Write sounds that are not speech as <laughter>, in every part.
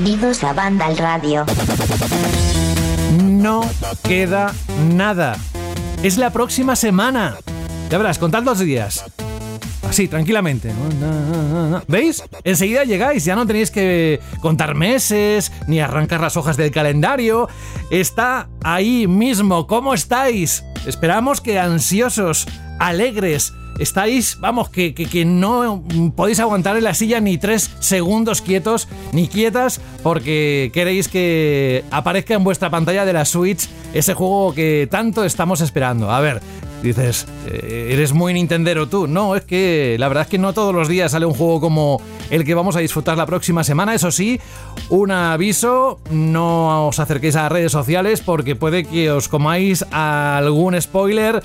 Bienvenidos a Banda al Radio. No queda nada. Es la próxima semana. Ya verás, contad los días. Así, tranquilamente. ¿Veis? Enseguida llegáis, ya no tenéis que contar meses, ni arrancar las hojas del calendario. Está ahí mismo. ¿Cómo estáis? Esperamos que ansiosos, alegres, estáis, vamos, que, que, no podéis aguantar en la silla ni tres segundos quietos ni quietas porque queréis que aparezca en vuestra pantalla de la Switch ese juego que tanto estamos esperando. A ver, dices, eh, eres muy Nintendero tú. No, es que la verdad es que no todos los días sale un juego como el que vamos a disfrutar la próxima semana. Eso sí, un aviso, no os acerquéis a redes sociales porque puede que os comáis algún spoiler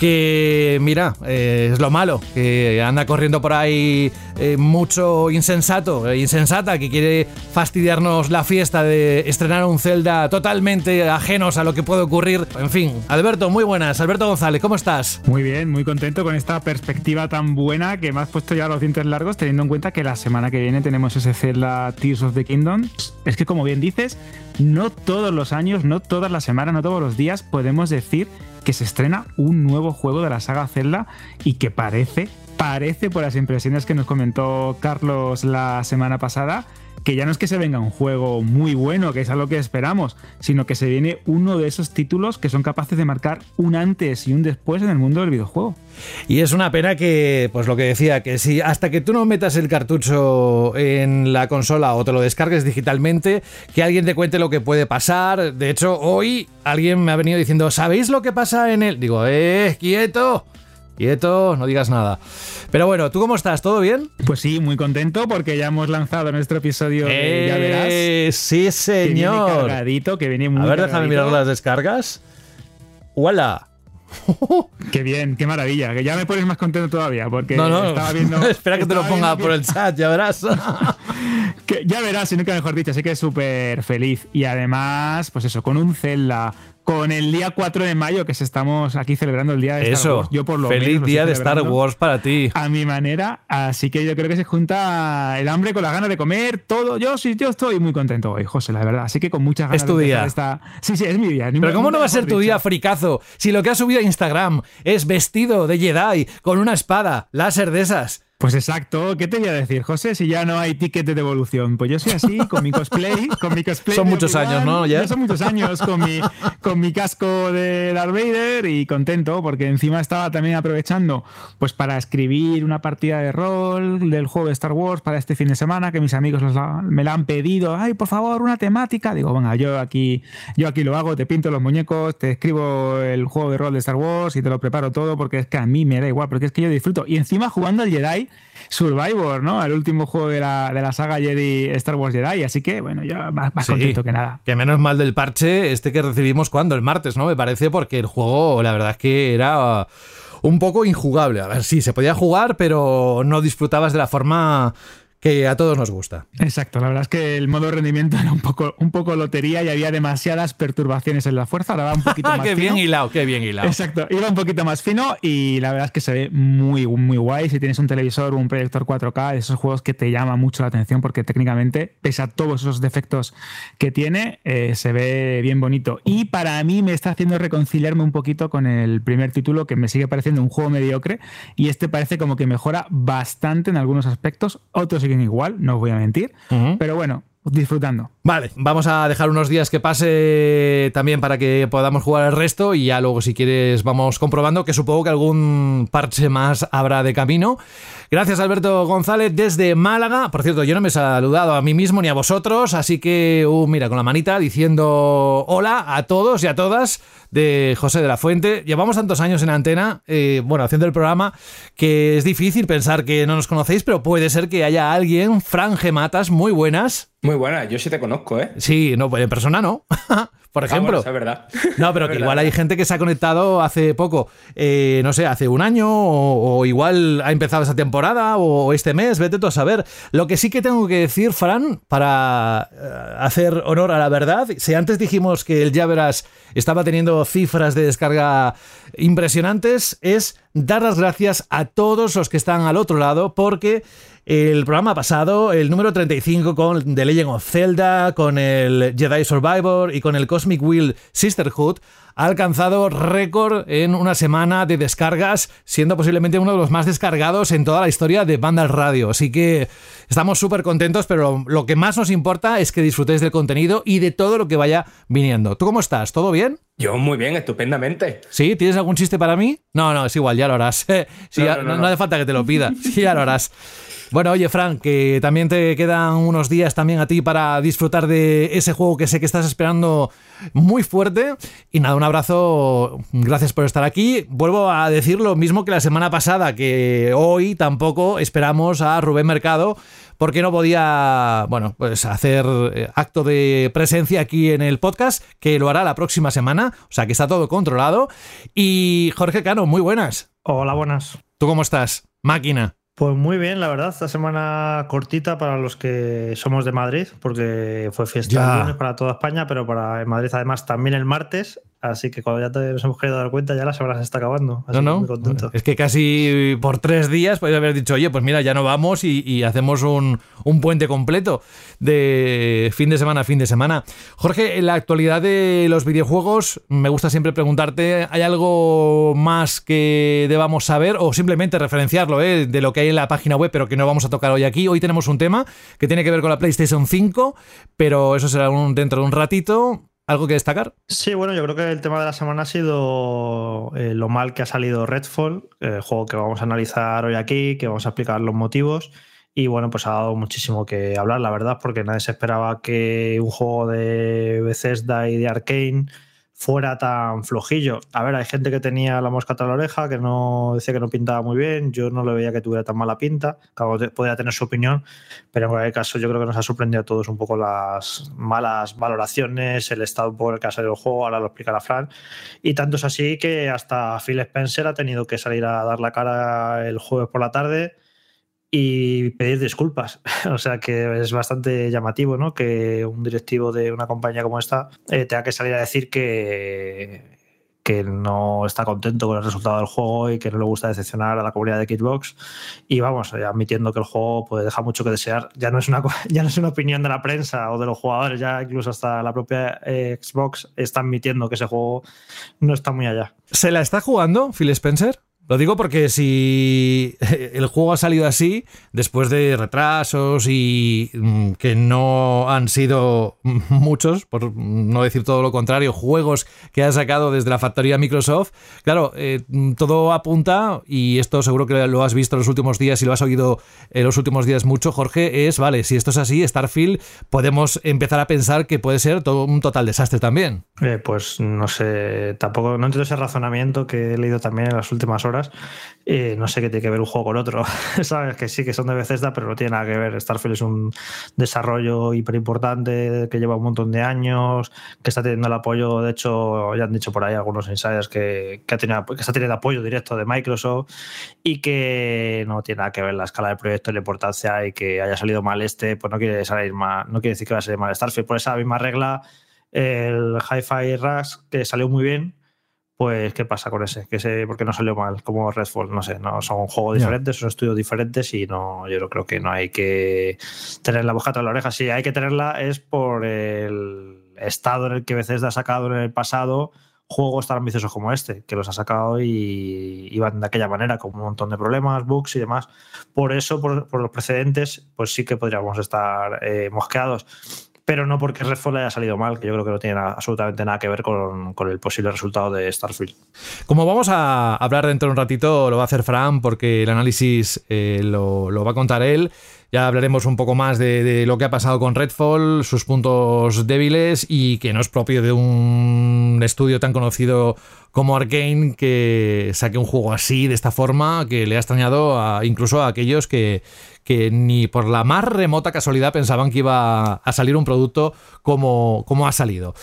que mira, eh, es lo malo, que anda corriendo por ahí eh, mucho insensato, eh, insensata, que quiere fastidiarnos la fiesta de estrenar un Zelda totalmente ajenos a lo que puede ocurrir. En fin, Alberto, muy buenas. Alberto González, ¿cómo estás? Muy bien, muy contento con esta perspectiva tan buena que me has puesto ya los dientes largos, teniendo en cuenta que la semana que viene tenemos ese Zelda Tears of the Kingdom. Es que como bien dices, no todos los años, no todas las semanas, no todos los días podemos decir que se estrena un nuevo juego de la saga Zelda y que parece, parece por las impresiones que nos comentó Carlos la semana pasada, que ya no es que se venga un juego muy bueno, que es algo que esperamos, sino que se viene uno de esos títulos que son capaces de marcar un antes y un después en el mundo del videojuego. Y es una pena que, pues lo que decía, que si hasta que tú no metas el cartucho en la consola o te lo descargues digitalmente, que alguien te cuente lo que puede pasar. De hecho, hoy alguien me ha venido diciendo, ¿sabéis lo que pasa en él? Digo, eh, quieto. Quieto, no digas nada. Pero bueno, ¿tú cómo estás? ¿Todo bien? Pues sí, muy contento porque ya hemos lanzado nuestro episodio de Ya verás. Eh, sí, señor. Que viene cargadito, que viene muy A ver, déjame mirar las descargas. ¡Hola! <laughs> qué bien, qué maravilla. Que ya me pones más contento todavía porque no, no, estaba viendo. <laughs> Espera que te lo ponga por el chat, ya verás. <laughs> que ya verás, si nunca mejor dicho, así que súper feliz. Y además, pues eso, con un Zelda, con el día 4 de mayo, que estamos aquí celebrando el día de Star Wars. Yo por lo Feliz día de Star Wars para ti. A mi manera. Así que yo creo que se junta el hambre con las ganas de comer, todo. Yo sí, yo estoy muy contento hoy, José, la verdad. Así que con muchas ganas es tu de día. Esta... Sí, sí, es mi día. Pero ¿cómo no va a ser tu día fricazo si lo que has subido a Instagram es vestido de Jedi con una espada láser de esas? Pues exacto, ¿qué te voy a decir, José? Si ya no hay ticket de devolución. Pues yo soy así, con mi cosplay, con mi cosplay. Son muchos años, ¿no? ¿Ya? son muchos años con mi, con mi casco de Darth Vader y contento porque encima estaba también aprovechando pues para escribir una partida de rol del juego de Star Wars para este fin de semana que mis amigos me la han pedido. Ay, por favor, una temática. Digo, venga, yo aquí, yo aquí lo hago, te pinto los muñecos, te escribo el juego de rol de Star Wars y te lo preparo todo porque es que a mí me da igual, porque es que yo disfruto. Y encima jugando al Jedi Survivor, ¿no? El último juego de la, de la saga Jedi, Star Wars Jedi. Así que, bueno, yo más, contento que nada. Que menos mal del parche este que recibimos cuando, el martes, ¿no? Me parece, porque el juego, la verdad es que era un poco injugable. A ver, sí, se podía jugar, pero no disfrutabas de la forma que a todos nos gusta. Exacto, la verdad es que el modo rendimiento era un poco, un poco lotería y había demasiadas perturbaciones en la fuerza. Ahora va un poquito <laughs> más qué bien hilado, qué bien hilado. Exacto, iba un poquito más fino y la verdad es que se ve muy, muy guay. Si tienes un televisor o un proyector 4K, esos juegos que te llaman mucho la atención porque técnicamente, pese a todos esos defectos que tiene, eh, se ve bien bonito. Y para mí me está haciendo reconciliarme un poquito con el primer título que me sigue pareciendo un juego mediocre y este parece como que mejora bastante en algunos aspectos, otros igual, no os voy a mentir. Pero bueno, disfrutando. Vale, vamos a dejar unos días que pase también para que podamos jugar el resto y ya luego si quieres vamos comprobando que supongo que algún parche más habrá de camino. Gracias Alberto González desde Málaga. Por cierto, yo no me he saludado a mí mismo ni a vosotros, así que uh, mira con la manita diciendo hola a todos y a todas de José de la Fuente. Llevamos tantos años en antena, eh, bueno, haciendo el programa, que es difícil pensar que no nos conocéis, pero puede ser que haya alguien, Fran Gematas, muy buenas. Muy buenas, yo sí te conozco, ¿eh? Sí, no, en persona no. <laughs> por ejemplo. es verdad. No, pero que igual hay gente que se ha conectado hace poco, eh, no sé, hace un año, o, igual ha empezado esa temporada, o este mes, vete tú a saber. Lo que sí que tengo que decir, Fran, para eh, hacer honor a la verdad, si antes dijimos que el Ya Verás estaba teniendo cifras de descarga impresionantes, es dar las gracias a todos los que están al otro lado, porque el programa pasado, el número 35 con The Legend of Zelda, con el Jedi Survivor y con el Cosmic Wheel Sisterhood, ha alcanzado récord en una semana de descargas, siendo posiblemente uno de los más descargados en toda la historia de Banda Radio. Así que estamos súper contentos, pero lo que más nos importa es que disfrutéis del contenido y de todo lo que vaya viniendo. ¿Tú cómo estás? ¿Todo bien? Yo muy bien, estupendamente. ¿Sí? ¿Tienes algún chiste para mí? No, no, es igual, ya lo harás. <laughs> no, no, hace falta que te lo pida. Sí, ya lo harás. Bueno, oye, Frank, que también te quedan unos días también a ti para disfrutar de ese juego que sé que estás esperando muy fuerte. Y nada, un abrazo, gracias por estar aquí. Vuelvo a decir lo mismo que la semana pasada, que hoy tampoco esperamos a Rubén Mercado porque no podía, bueno, pues hacer eh, acto de presencia aquí en el podcast, que lo hará la próxima semana, o sea que está todo controlado. Y Jorge Cano, muy buenas. Hola, buenas. ¿Tú cómo estás? Máquina. Pues muy bien, la verdad, esta semana cortita para los que somos de Madrid, porque fue fiesta el lunes para toda España, pero para Madrid además también el martes, Así que cuando ya te, nos hemos querido dar cuenta, ya la semana se está acabando. no, no. Es que casi por tres días podría haber dicho, oye, pues mira, ya no vamos y, hacemos un, puente completo de fin de semana a fin de semana. Jorge, en la actualidad de los videojuegos, me gusta siempre preguntarte, ¿hay algo más que debamos saber o simplemente referenciarlo eh, de lo que hay en la página web, pero que no vamos a tocar hoy aquí? Hoy tenemos un tema que tiene que ver con la PlayStation 5, pero eso será un, dentro de un ratito. ¿Algo que destacar? Sí, bueno, yo creo que el tema de la semana ha sido eh, lo mal que ha salido Redfall, el juego que vamos a analizar hoy aquí, que vamos a explicar los motivos. Y bueno, pues ha dado muchísimo que hablar, la verdad, porque nadie se esperaba que un juego de Bethesda y de Arkane fuera tan flojillo. A ver, hay gente que tenía la mosca tras la oreja, que no decía que no pintaba muy bien, yo no le veía que tuviera tan mala pinta, que podía tener su opinión, pero en cualquier caso yo creo que nos ha sorprendido a todos un poco las malas valoraciones, el estado por el que ha salido el juego, ahora lo explicará Fran, y tanto es así que hasta Phil Spencer ha tenido que salir a dar la cara el jueves por la tarde y pedir disculpas. <laughs> o sea que es bastante llamativo, ¿no? Que un directivo de una compañía como esta eh, tenga que salir a decir que, que no está contento con el resultado del juego y que no le gusta decepcionar a la comunidad de Kitbox. Y vamos, eh, admitiendo que el juego pues, deja mucho que desear. Ya no, es una, <laughs> ya no es una opinión de la prensa o de los jugadores, ya incluso hasta la propia eh, Xbox está admitiendo que ese juego no está muy allá. ¿Se la está jugando Phil Spencer? Lo digo porque si <laughs> el juego ha salido así, después de retrasos y mm, que no han sido <laughs> muchos, por no decir todo lo contrario, juegos que ha sacado desde la factoría Microsoft, claro, eh, todo apunta, y esto seguro que lo has visto en los últimos días y lo has oído en los últimos días mucho, Jorge, es, vale, si esto es así, Starfield, podemos empezar a pensar que puede ser todo un total desastre también. Eh, pues no sé, tampoco, no entiendo ese razonamiento que he leído también en las últimas horas no sé qué tiene que ver un juego con otro. <laughs> Sabes que sí, que son de Bethesda, pero no tiene nada que ver. Starfield es un desarrollo hiper importante que lleva un montón de años, que está teniendo el apoyo, de hecho, ya han dicho por ahí algunos insiders que, que está teniendo apoyo directo de Microsoft y que no tiene nada que ver la escala del proyecto y la importancia y que haya salido mal este, pues no quiere salir mal, no quiere decir que va a salir mal Starfield. Por esa misma regla, el Hi-Fi Rush, que salió muy bien, pues ¿qué pasa con ese? Que sé por qué no salió mal, como Redfall, no sé, no son juegos diferentes, son estudios diferentes y no, yo creo que no hay que tener la boca tras la oreja. Si hay que tenerla es por el estado en el que veces ha sacado en el pasado juegos tan ambiciosos como este, que los ha sacado y iban de aquella manera, con un montón de problemas, bugs y demás. Por eso, por, los precedentes, pues sí que podríamos estar eh, mosqueados pero no porque Redfall haya salido mal, que yo creo que no tiene absolutamente nada que ver con, el posible resultado de Starfield. Como vamos a hablar dentro de un ratito, lo va a hacer Fran, porque el análisis eh, lo, va a contar él. Ya hablaremos un poco más de, lo que ha pasado con Redfall, sus puntos débiles y que no es propio de un estudio tan conocido como Arkane que saque un juego así, de esta forma, que le ha extrañado a, incluso a aquellos que, que ni por la más remota casualidad pensaban que iba a salir un producto como, como ha salido.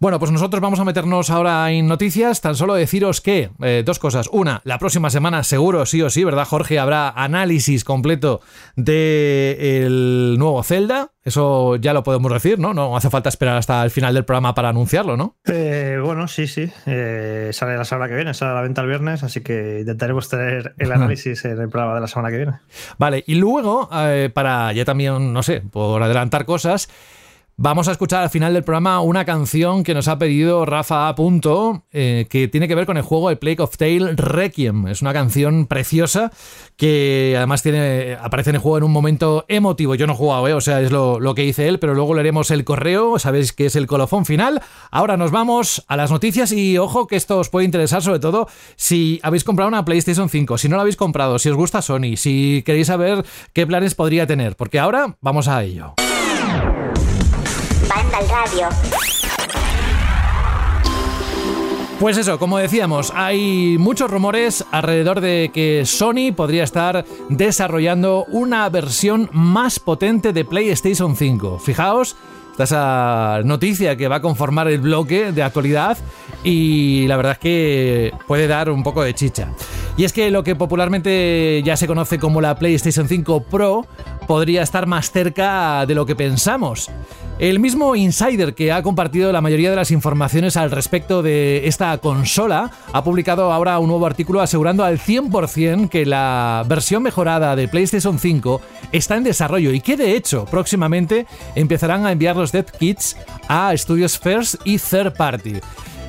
Bueno, pues nosotros vamos a meternos ahora en noticias. Tan solo deciros que, eh, dos cosas. Una, la próxima semana seguro, sí o sí, ¿verdad, Jorge? Habrá análisis completo del nuevo Zelda. Eso ya lo podemos decir, ¿no? No hace falta esperar hasta el final del programa para anunciarlo, ¿no? Eh, bueno, sí, sí. Eh, sale la semana que viene, sale a la venta el viernes, así que intentaremos tener el análisis en el programa de la semana que viene. Vale, y luego, para ya también, no sé, por adelantar cosas, Vamos a escuchar al final del programa una canción que nos ha pedido Rafa A. Punto, eh, que tiene que ver con el juego The Plague of Tale Requiem. Es una canción preciosa que además tiene, aparece en el juego en un momento emotivo. Yo no he jugado, eh, o sea, es lo, lo, que dice él, pero luego leeremos el correo, sabéis que es el colofón final. Ahora nos vamos a las noticias y ojo que esto os puede interesar sobre todo si habéis comprado una PlayStation 5, si no la habéis comprado, si os gusta Sony, si queréis saber qué planes podría tener, porque ahora vamos a ello radio. Pues eso, como decíamos, hay muchos rumores alrededor de que Sony podría estar desarrollando una versión más potente de PlayStation 5. Fijaos, esa noticia que va a conformar el bloque de actualidad y la verdad es que puede dar un poco de chicha. Y es que lo que popularmente ya se conoce como la PlayStation 5 Pro podría estar más cerca de lo que pensamos. El mismo insider que ha compartido la mayoría de las informaciones al respecto de esta consola ha publicado ahora un nuevo artículo asegurando al 100% que la versión mejorada de PlayStation 5 está en desarrollo y que de hecho próximamente empezarán a enviar los dev kits a estudios first y third party.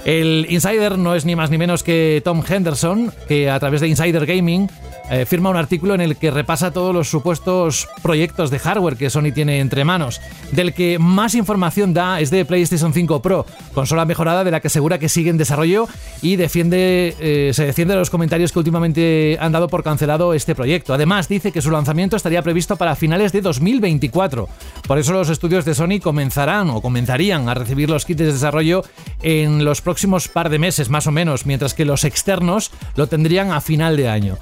El insider no es ni más ni menos que Tom Henderson, que a través de Insider Gaming eh, firma un artículo en el que repasa todos los supuestos proyectos de hardware que Sony tiene entre manos. Del que más información da es de PlayStation 5 Pro, consola mejorada de la que asegura que sigue en desarrollo y defiende, eh, se defiende de los comentarios que últimamente han dado por cancelado este proyecto. Además, dice que su lanzamiento estaría previsto para finales de 2024. Por eso los estudios de Sony comenzarán o comenzarían a recibir los kits de desarrollo en los próximos par de meses, más o menos, mientras que los externos lo tendrían a final de año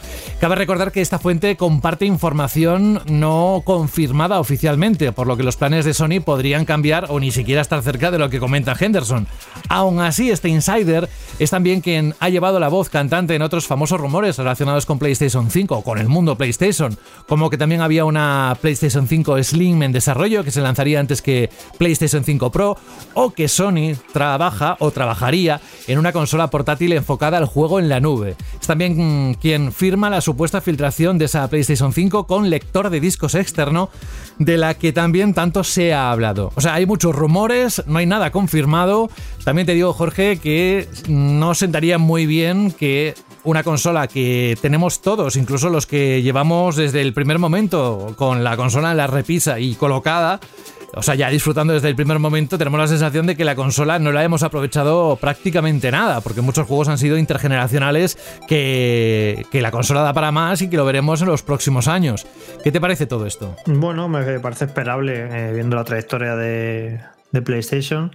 recordar que esta fuente comparte información no confirmada oficialmente, por lo que los planes de Sony podrían cambiar o ni siquiera estar cerca de lo que comenta Henderson. Aún así, este insider es también quien ha llevado la voz cantante en otros famosos rumores relacionados con PlayStation 5 o con el mundo PlayStation, como que también había una PlayStation 5 Slim en desarrollo que se lanzaría antes que PlayStation 5 Pro, o que Sony trabaja o trabajaría en una consola portátil enfocada al juego en la nube. Es también quien firma la supuesta supuesta filtración de esa PlayStation 5 con lector de discos externo, de la que también tanto se ha hablado. O sea, hay muchos rumores, no hay nada confirmado. También te digo, Jorge, que no sentaría muy bien que una consola que tenemos todos, incluso los que llevamos desde el primer momento con la consola en la repisa y colocada, o sea, ya disfrutando desde el primer momento, tenemos la sensación de que la consola no la hemos aprovechado prácticamente nada, porque muchos juegos han sido intergeneracionales que, la consola da para más y que lo veremos en los próximos años. ¿Qué te parece todo esto? Bueno, me parece esperable eh, viendo la trayectoria de, de PlayStation.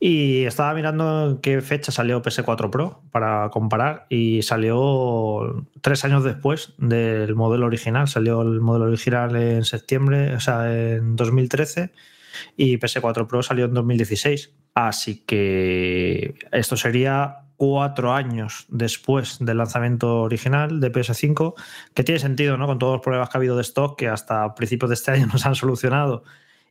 Y estaba mirando en qué fecha salió PS4 Pro para comparar y salió tres años después del modelo original. Salió el modelo original en septiembre, o sea, en 2013 y PS4 Pro salió en 2016. Así que esto sería cuatro años después del lanzamiento original de PS5, que tiene sentido, ¿no? Con todos los problemas que ha habido de stock que hasta principios de este año <laughs> nos han solucionado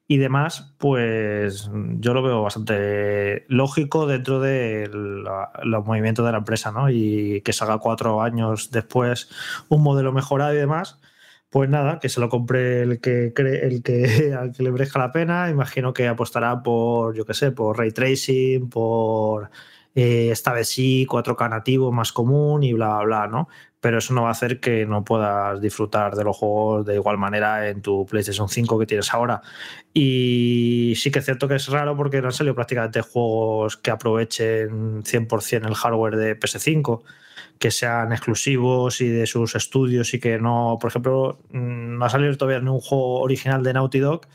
y demás, pues yo lo veo bastante lógico dentro de los movimientos de la empresa, ¿no? Y que salga cuatro años después un modelo mejorado y demás, pues nada, que se lo compre el que cree, el que <laughs> al que le merezca la pena. Imagino que apostará por, yo qué sé, por ray tracing, por eh, esta vez sí, 4K nativo más común y bla, bla, bla, ¿no? Pero eso no va a hacer que no puedas disfrutar de los juegos de igual manera en tu PlayStation 5 que tienes ahora. Y sí que es cierto que es raro porque no han salido prácticamente juegos que aprovechen 100% el hardware de PS5 que sean exclusivos y de sus estudios y que no, por ejemplo, mm, no ha salido todavía un juego original de Naughty Dog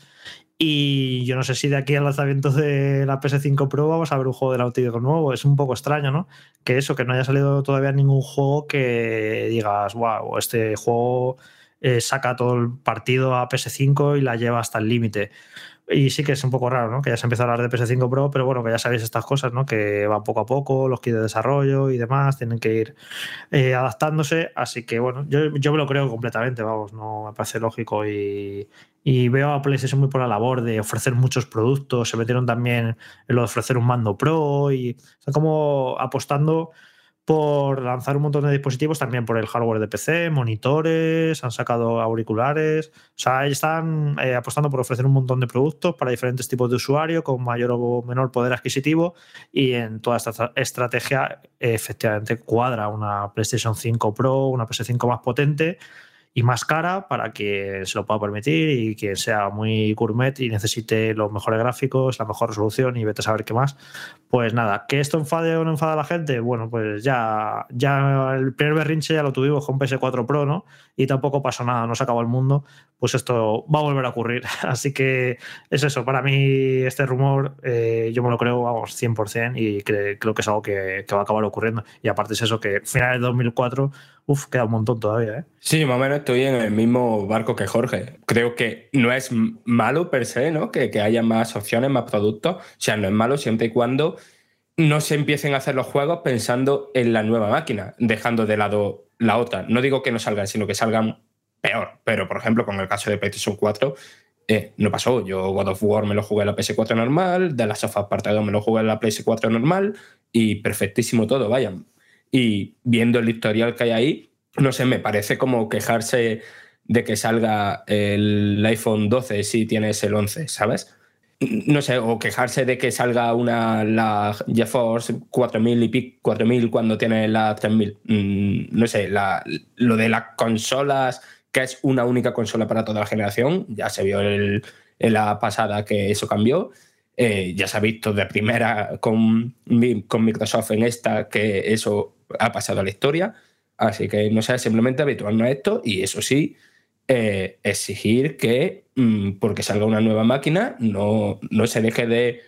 Y yo no sé si de aquí al lanzamiento de la PS5 Pro vamos a ver un juego de Naughty Dog nuevo. Es un poco extraño, ¿no? Que eso, que no haya salido todavía ningún juego que digas, wow, este juego eh, saca todo el partido a PS5 y la lleva hasta el límite. Y sí que es un poco raro, ¿no? Que ya se empieza a hablar de PS5 Pro, pero bueno, que ya sabéis estas cosas, ¿no? Que van poco a poco, los kits de desarrollo y demás, tienen que ir eh, adaptándose. Así que bueno, yo, me lo creo completamente, vamos, no me parece lógico. Y, y veo a PlayStation muy por la labor de ofrecer muchos productos. Se metieron también en lo de ofrecer un mando pro y están como apostando por lanzar un montón de dispositivos, también por el hardware de PC, monitores, han sacado auriculares, o sea, están eh, apostando por ofrecer un montón de productos para diferentes tipos de usuario con mayor o menor poder adquisitivo y en toda esta estrategia efectivamente cuadra una PlayStation 5 Pro, una PS5 más potente y más cara para que se lo pueda permitir y quien sea muy gourmet y necesite los mejores gráficos, la mejor resolución y vete a saber qué más. Pues nada, que esto enfade o no enfada a la gente, bueno, pues ya, ya el primer berrinche ya lo tuvimos con PS4 Pro, ¿no? Y tampoco pasó nada, no se acabó el mundo, pues esto va a volver a ocurrir. <laughs> Así que es eso, para mí este rumor eh, yo me lo creo, vamos, 100% y creo que es algo que, que va a acabar ocurriendo. Y aparte es eso, que finales de 2004 Uf, queda un montón todavía, ¿eh? Sí, más o menos estoy en el mismo barco que Jorge. Creo que no es malo per se, ¿no? Que, que haya más opciones, más productos. O sea, no es malo siempre y cuando no se empiecen a hacer los juegos pensando en la nueva máquina, dejando de lado la otra. No digo que no salgan, sino que salgan peor. Pero, por ejemplo, con el caso de PlayStation 4, eh, no pasó. Yo God of War me lo jugué en la PS4 normal, de la Sofa Part 2 me lo jugué en la PS4 normal y perfectísimo todo, vayan. Y viendo el historial que hay ahí, no sé, me parece como quejarse de que salga el iPhone 12 si tienes el 11, ¿sabes? No sé, o quejarse de que salga una la GeForce 4000 y pic 4000 cuando tiene la 3000. Mm, no sé, la, lo de las consolas, que es una única consola para toda la generación, ya se vio en la pasada que eso cambió. Eh, ya se ha visto de primera con, con Microsoft en esta que eso ha pasado a la historia. Así que no sé, simplemente habituarnos a esto y eso sí, eh, exigir que mm, porque salga una nueva máquina no, no se deje de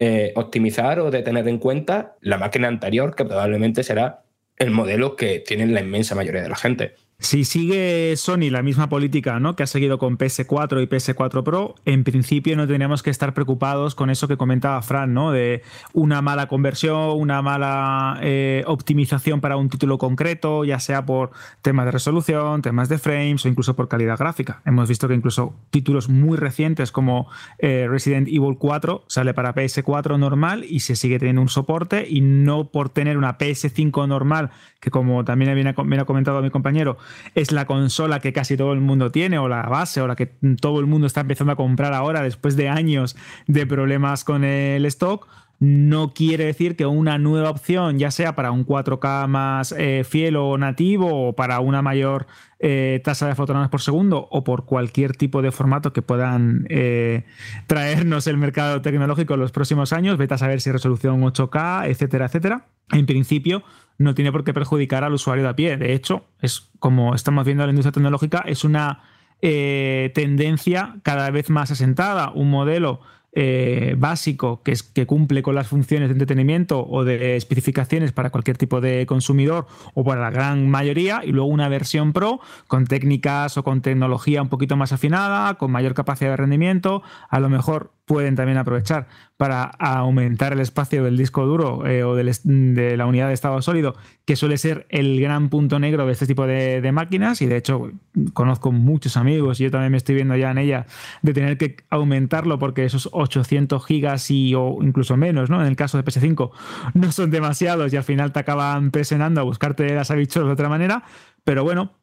eh, optimizar o de tener en cuenta la máquina anterior, que probablemente será el modelo que tiene la inmensa mayoría de la gente. Si sigue Sony la misma política ¿no? que ha seguido con PS4 y PS4 Pro, en principio no tendríamos que estar preocupados con eso que comentaba Fran, ¿no? de una mala conversión, una mala eh, optimización para un título concreto, ya sea por temas de resolución, temas de frames o incluso por calidad gráfica. Hemos visto que incluso títulos muy recientes como eh, Resident Evil 4 sale para PS4 normal y se sigue teniendo un soporte y no por tener una PS5 normal, que como también viene ha comentado mi compañero, es la consola que casi todo el mundo tiene o la base o la que todo el mundo está empezando a comprar ahora después de años de problemas con el stock, no quiere decir que una nueva opción, ya sea para un 4K más eh, fiel o nativo o para una mayor eh, tasa de fotogramas por segundo o por cualquier tipo de formato que puedan eh, traernos el mercado tecnológico en los próximos años, vete a saber si resolución 8K, etcétera, etcétera. En principio, no tiene por qué perjudicar al usuario de a pie. De hecho, es como estamos viendo en la industria tecnológica, es una eh, tendencia cada vez más asentada, un modelo eh, básico que, es, que cumple con las funciones de entretenimiento o de especificaciones para cualquier tipo de consumidor o para la gran mayoría, y luego una versión Pro con técnicas o con tecnología un poquito más afinada, con mayor capacidad de rendimiento, a lo mejor pueden también aprovechar para aumentar el espacio del disco duro eh, o de la unidad de estado sólido, que suele ser el gran punto negro de este tipo de, máquinas. Y de hecho, conozco muchos amigos y yo también me estoy viendo ya en ella de tener que aumentarlo porque esos 800 gigas y, o incluso menos, ¿no? En el caso de PS5, no son demasiados y al final te acaban presionando a buscarte las habichuelas de otra manera. Pero bueno,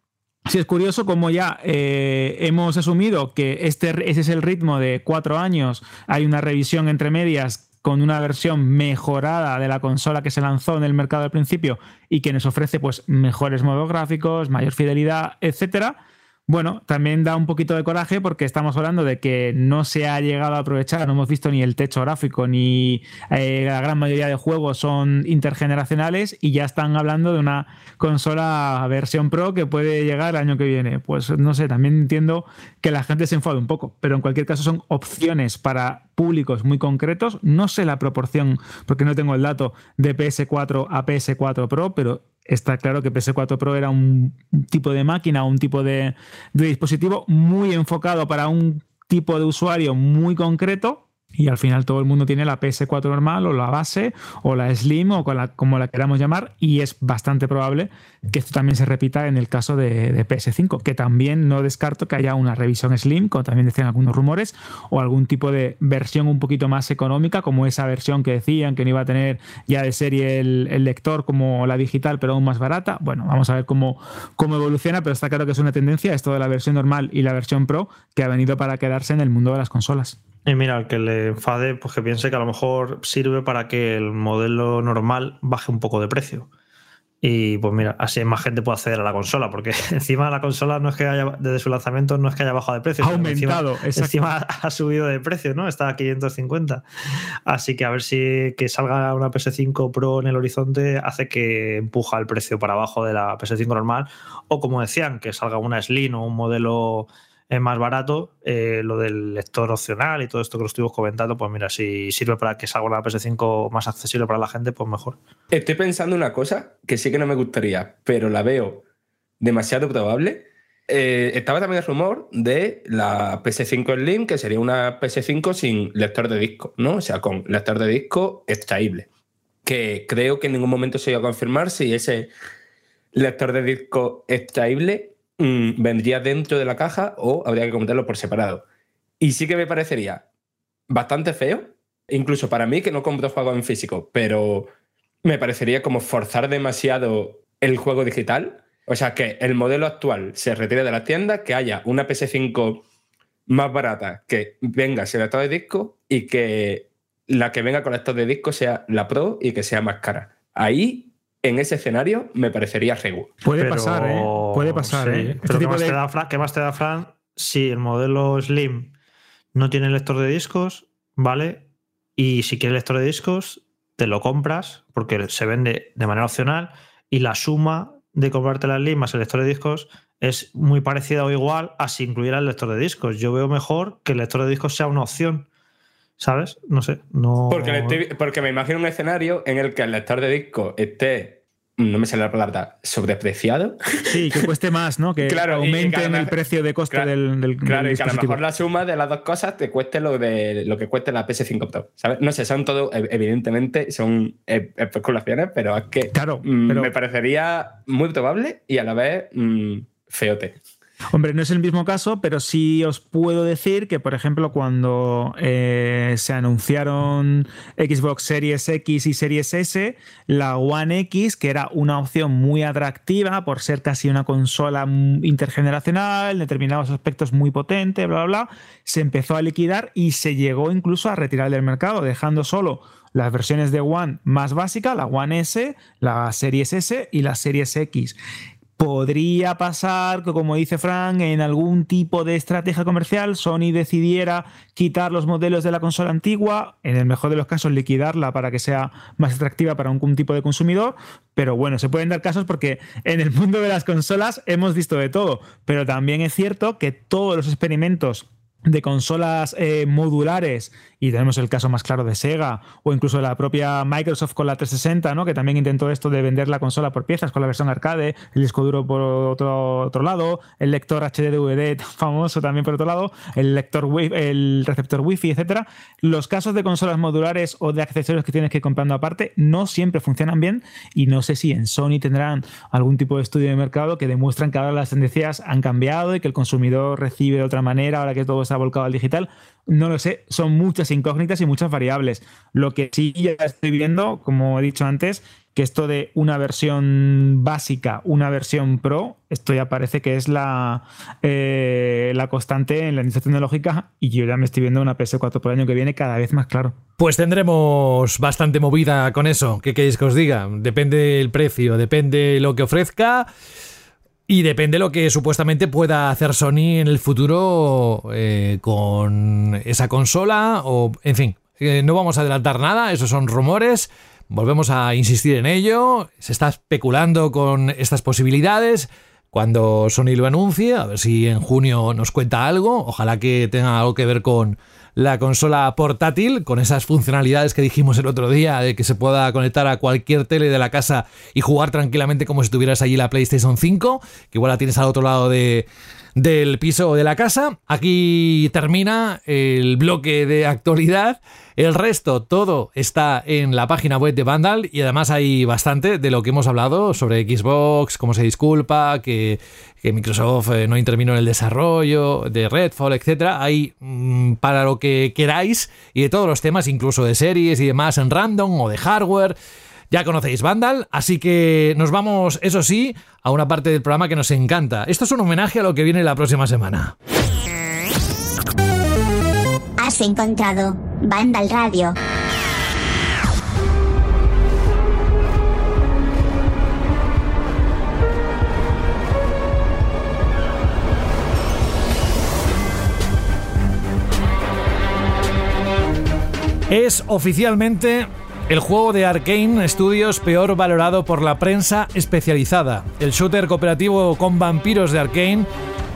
Sí, es curioso como ya eh, hemos asumido que este, ese es el ritmo de cuatro años, hay una revisión entre medias con una versión mejorada de la consola que se lanzó en el mercado al principio y que nos ofrece pues mejores modos gráficos, mayor fidelidad, etcétera. Bueno, también da un poquito de coraje porque estamos hablando de que no se ha llegado a aprovechar, no hemos visto ni el techo gráfico, ni eh, la gran mayoría de juegos son intergeneracionales y ya están hablando de una consola versión Pro que puede llegar el año que viene. Pues no sé, también entiendo que la gente se enfade un poco, pero en cualquier caso son opciones para públicos muy concretos. No sé la proporción, porque no tengo el dato, de PS4 a PS4 Pro, pero está claro que PS4 Pro era un tipo de máquina, un tipo de, dispositivo muy enfocado para un tipo de usuario muy concreto y al final todo el mundo tiene la PS4 normal o la base o la Slim o como la queramos llamar y es bastante probable que esto también se repita en el caso de, PS5, que también no descarto que haya una revisión Slim, como también decían algunos rumores, o algún tipo de versión un poquito más económica, como esa versión que decían que no iba a tener ya de serie el, lector como la digital, pero aún más barata. Bueno, vamos a ver cómo, cómo evoluciona, pero está claro que es una tendencia esto de la versión normal y la versión Pro que ha venido para quedarse en el mundo de las consolas. Y mira, el que le enfade, pues que piense que a lo mejor sirve para que el modelo normal baje un poco de precio. Y pues mira, así más gente puede acceder a la consola, porque <laughs> encima la consola no es que haya, desde su lanzamiento no es que haya bajado de precio. Ha aumentado, encima, encima, <laughs> ha subido de precio, ¿no? Está a 550. Así que a ver si que salga una PS5 Pro en el horizonte hace que empuja el precio para abajo de la PS5 normal. O como decían, que salga una Slim o un modelo es más barato, eh, lo del lector opcional y todo esto que lo estuvimos comentando, pues mira, si sirve para que salga una PS5 más accesible para la gente, pues mejor. Estoy pensando una cosa que sí que no me gustaría, pero la veo demasiado probable. Eh, estaba también el rumor de la PS5 Slim, que sería una PS5 sin lector de disco, ¿no? O sea, con lector de disco extraíble. Que creo que en ningún momento se iba a confirmar si ese lector de disco extraíble Mm, vendría dentro de la caja o habría que comentarlo por separado. Y sí que me parecería bastante feo, incluso para mí que no compro juegos en físico, pero me parecería como forzar demasiado el juego digital. O sea, que el modelo actual se retire de la tienda, que haya una PS5 más barata que venga sin lector de disco y que la que venga con lector de disco sea la Pro y que sea más cara. Ahí en ese escenario me parecería regu. Puede pasar, ¿eh? Puede pasar, ¿eh? Este ¿qué, más te da, ¿qué, más te da, Fran? Si el modelo Slim no tiene lector de discos, ¿vale? Y si quieres lector de discos, te lo compras porque se vende de manera opcional y la suma de comprarte la Slim más el lector de discos es muy parecida o igual a si incluyera el lector de discos. Yo veo mejor que el lector de discos sea una opción. ¿Sabes? No sé. No... Porque, porque me imagino un escenario en el que el lector de disco esté no me sale la palabra, sobrepreciado. Sí, que cueste más, ¿no? Que claro, aumente el precio de coste del, del, Claro, y que a lo mejor la suma de las dos cosas te cueste lo, de, lo que cueste la PS5 Pro. ¿sabes? No sé, son todo, evidentemente, son especulaciones, pero es que claro, mm, me parecería muy probable y a la vez mm, feote. Hombre, no es el mismo caso, pero sí os puedo decir que, por ejemplo, cuando eh, se anunciaron Xbox Series X y Series S, la One X, que era una opción muy atractiva por ser casi una consola intergeneracional, en determinados aspectos muy potente, bla, bla, bla, se empezó a liquidar y se llegó incluso a retirar del mercado, dejando solo las versiones de One más básica, la One S, la Series S y la Series X. Podría pasar que, como dice Frank, en algún tipo de estrategia comercial Sony decidiera quitar los modelos de la consola antigua, en el mejor de los casos liquidarla para que sea más atractiva para un, tipo de consumidor, pero bueno, se pueden dar casos porque en el mundo de las consolas hemos visto de todo, pero también es cierto que todos los experimentos de consolas eh, modulares y tenemos el caso más claro de Sega o incluso la propia Microsoft con la 360, ¿no? que también intentó esto de vender la consola por piezas con la versión arcade, el disco duro por otro, otro lado, el lector HD DVD <laughs> famoso también por otro lado, el lector el receptor Wi-Fi, etcétera. Los casos de consolas modulares o de accesorios que tienes que ir comprando aparte no siempre funcionan bien y no sé si en Sony tendrán algún tipo de estudio de mercado que demuestran que ahora las tendencias han cambiado y que el consumidor recibe de otra manera ahora que todo está volcado al digital. No lo sé, son muchas incógnitas y muchas variables. Lo que sí ya estoy viendo, como he dicho antes, que esto de una versión básica, una versión pro, esto ya parece que es la, eh, la constante en la industria tecnológica y yo ya me estoy viendo una PS4 por año que viene cada vez más claro. Pues tendremos bastante movida con eso. ¿Qué queréis que os diga? Depende el precio, depende lo que ofrezca. Y depende lo que supuestamente pueda hacer Sony en el futuro eh, con esa consola o, en fin, eh, no vamos a adelantar nada, esos son rumores. Volvemos a insistir en ello. Se está especulando con estas posibilidades. Cuando Sony lo anuncie, a ver si en junio nos cuenta algo. Ojalá que tenga algo que ver con la consola portátil con esas funcionalidades que dijimos el otro día de que se pueda conectar a cualquier tele de la casa y jugar tranquilamente como si tuvieras allí la PlayStation 5, que igual la tienes al otro lado de, del piso de la casa. Aquí termina el bloque de actualidad. El resto, todo está en la página web de Vandal y además hay bastante de lo que hemos hablado sobre Xbox, cómo se disculpa, que, Microsoft eh, no intervino en el desarrollo de Redfall, etc. Hay mm, para lo que queráis y de todos los temas, incluso de series y demás en random o de hardware. Ya conocéis Vandal, así que nos vamos, eso sí, a una parte del programa que nos encanta. Esto es un homenaje a lo que viene la próxima semana. Has encontrado Vandal Radio. Es oficialmente el juego de Arkane Studios peor valorado por la prensa especializada. El shooter cooperativo con vampiros de Arkane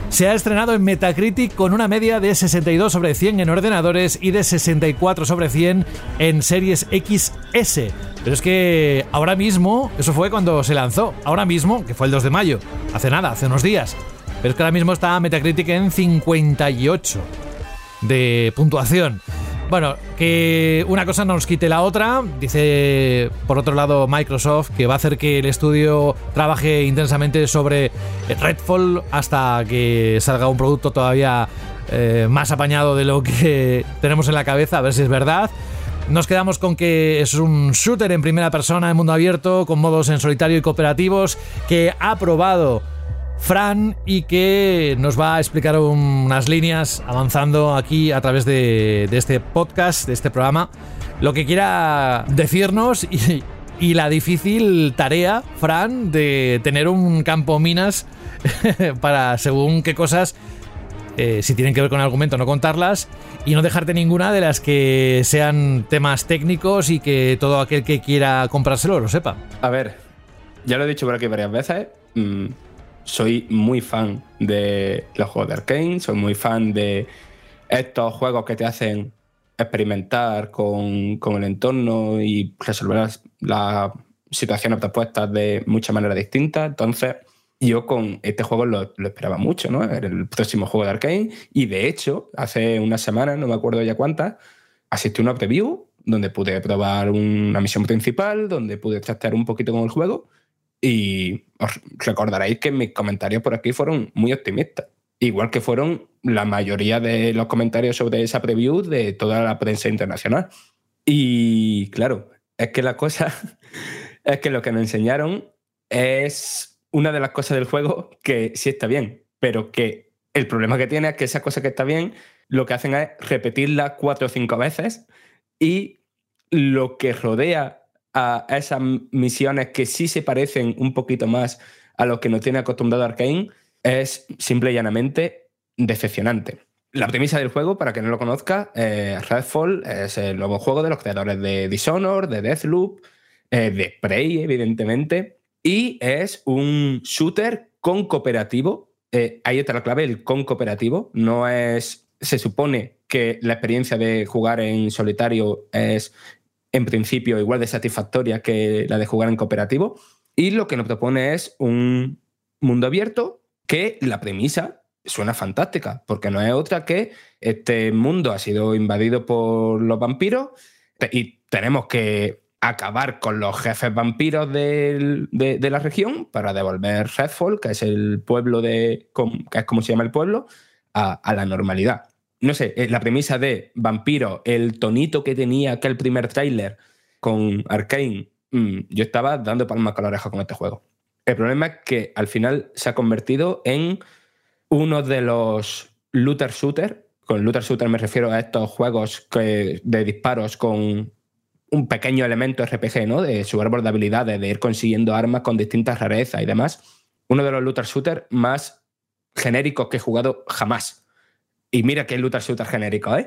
se ha estrenado en Metacritic con una media de 62 sobre 100 en ordenadores y de 64 sobre 100 en series XS. Pero es que ahora mismo, eso fue cuando se lanzó, ahora mismo, que fue el 2 de mayo, hace nada, hace unos días. Pero es que ahora mismo está Metacritic en 58 de puntuación. Bueno, que una cosa no nos quite la otra. Dice, por otro lado, Microsoft que va a hacer que el estudio trabaje intensamente sobre Redfall hasta que salga un producto todavía eh, más apañado de lo que <laughs> tenemos en la cabeza, a ver si es verdad. Nos quedamos con que es un shooter en primera persona en mundo abierto, con modos en solitario y cooperativos, que ha probado Fran y que nos va a explicar unas líneas avanzando aquí a través de, este podcast, de este programa, lo que quiera decirnos y, la difícil tarea, Fran, de tener un campo minas <laughs> para según qué cosas, eh, si tienen que ver con el argumento, no contarlas y no dejarte ninguna de las que sean temas técnicos y que todo aquel que quiera comprárselo lo sepa. A ver, ya lo he dicho por aquí varias veces. Mm, soy muy fan de los juegos de Arkane, soy muy fan de estos juegos que te hacen experimentar con, el entorno y resolver las, situaciones propuestas de muchas maneras distintas. Entonces, yo con este juego lo, esperaba mucho, ¿no? Era el próximo juego de Arkane. Y de hecho, hace unas semanas, no me acuerdo ya cuántas, asistí a una preview donde pude probar una misión principal, donde pude trastear un poquito con el juego y os recordaréis que mis comentarios por aquí fueron muy optimistas. Igual que fueron la mayoría de los comentarios sobre esa preview de toda la prensa internacional. Y claro, es que la cosa <laughs> es que lo que nos enseñaron es una de las cosas del juego que sí está bien, pero que el problema que tiene es que esa cosa que está bien lo que hacen es repetirla cuatro o cinco veces y lo que rodea a esas misiones que sí se parecen un poquito más a lo que nos tiene acostumbrado Arkane es simple y llanamente decepcionante. La premisa del juego, para quien no lo conozca, eh, Redfall es el nuevo juego de los creadores de Dishonored, de Deathloop, eh, de Prey, evidentemente, y es un shooter con cooperativo. Eh, ahí está la clave, el con cooperativo. No es. Se supone que la experiencia de jugar en solitario es en principio igual de satisfactoria que la de jugar en cooperativo. Y lo que nos propone es un mundo abierto que la premisa suena fantástica, porque no es otra que este mundo ha sido invadido por los vampiros y tenemos que acabar con los jefes vampiros de, la región para devolver Redfall, que es el pueblo de. que es como se llama el pueblo, a la normalidad no sé, eh, la premisa de vampiro, el tonito que tenía aquel primer tráiler con Arkane, mm, yo estaba dando palmas con la oreja con este juego. El problema es que al final se ha convertido en uno de los looter shooter. Con looter shooter me refiero a estos juegos de disparos con un pequeño elemento RPG, ¿no? De su árbol de habilidades, de ir consiguiendo armas con distintas rarezas y demás. uno de los looter shooter más genéricos que he jugado jamás. Y mira que es looter shooter genérico, ¿eh?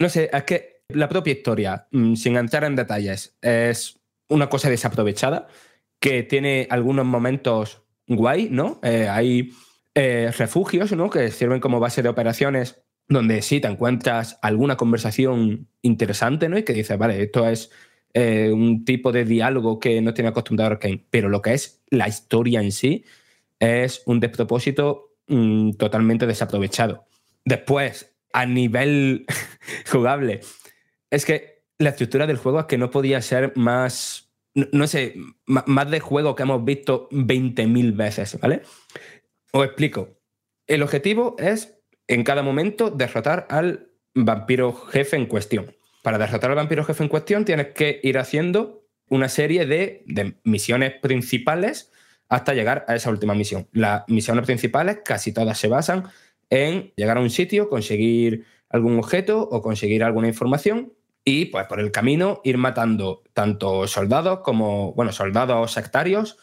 No sé, es que la propia historia, mm, sin entrar en detalles, es una cosa desaprovechada que tiene algunos momentos guay, ¿no? Eh, hay eh, refugios, ¿no? Que sirven como base de operaciones donde sí te encuentras alguna conversación interesante, ¿no? Y que dices, vale, esto es eh, un tipo de diálogo que no tiene acostumbrado Arkane, pero lo que es la historia en sí es un despropósito mm, totalmente desaprovechado. Después, a nivel <laughs> jugable, es que la estructura del juego es que no podía ser más, no, sé, más de juego que hemos visto 20.000 veces, ¿vale? Os explico. El objetivo es, en cada momento, derrotar al vampiro jefe en cuestión. Para derrotar al vampiro jefe en cuestión tienes que ir haciendo una serie de, de misiones principales hasta llegar a esa última misión. Las misiones principales casi todas se basan en llegar a un sitio, conseguir algún objeto o conseguir alguna información y pues por el camino ir matando tanto soldados como, bueno, soldados sectarios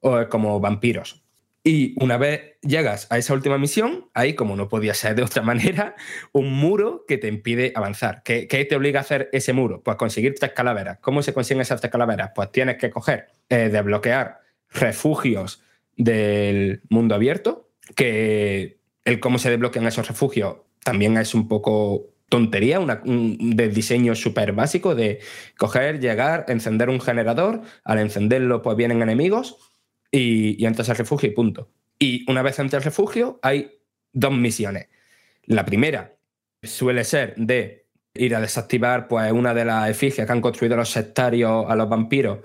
o como vampiros. Y una vez llegas a esa última misión, hay, como no podía ser de otra <laughs> manera, un muro que te impide avanzar. ¿Qué, te obliga a hacer ese muro? Pues conseguir tres calaveras. ¿Cómo se consiguen esas tres calaveras? Pues tienes que coger, eh, desbloquear refugios del mundo abierto, que el cómo se desbloquean esos refugios también es un poco tontería, un, de diseño súper básico de coger, llegar, encender un generador, al encenderlo pues vienen enemigos y, entras al refugio y punto. Y una vez entras al refugio hay dos misiones. La primera suele ser de ir a desactivar pues, una de las efigies que han construido los sectarios a los vampiros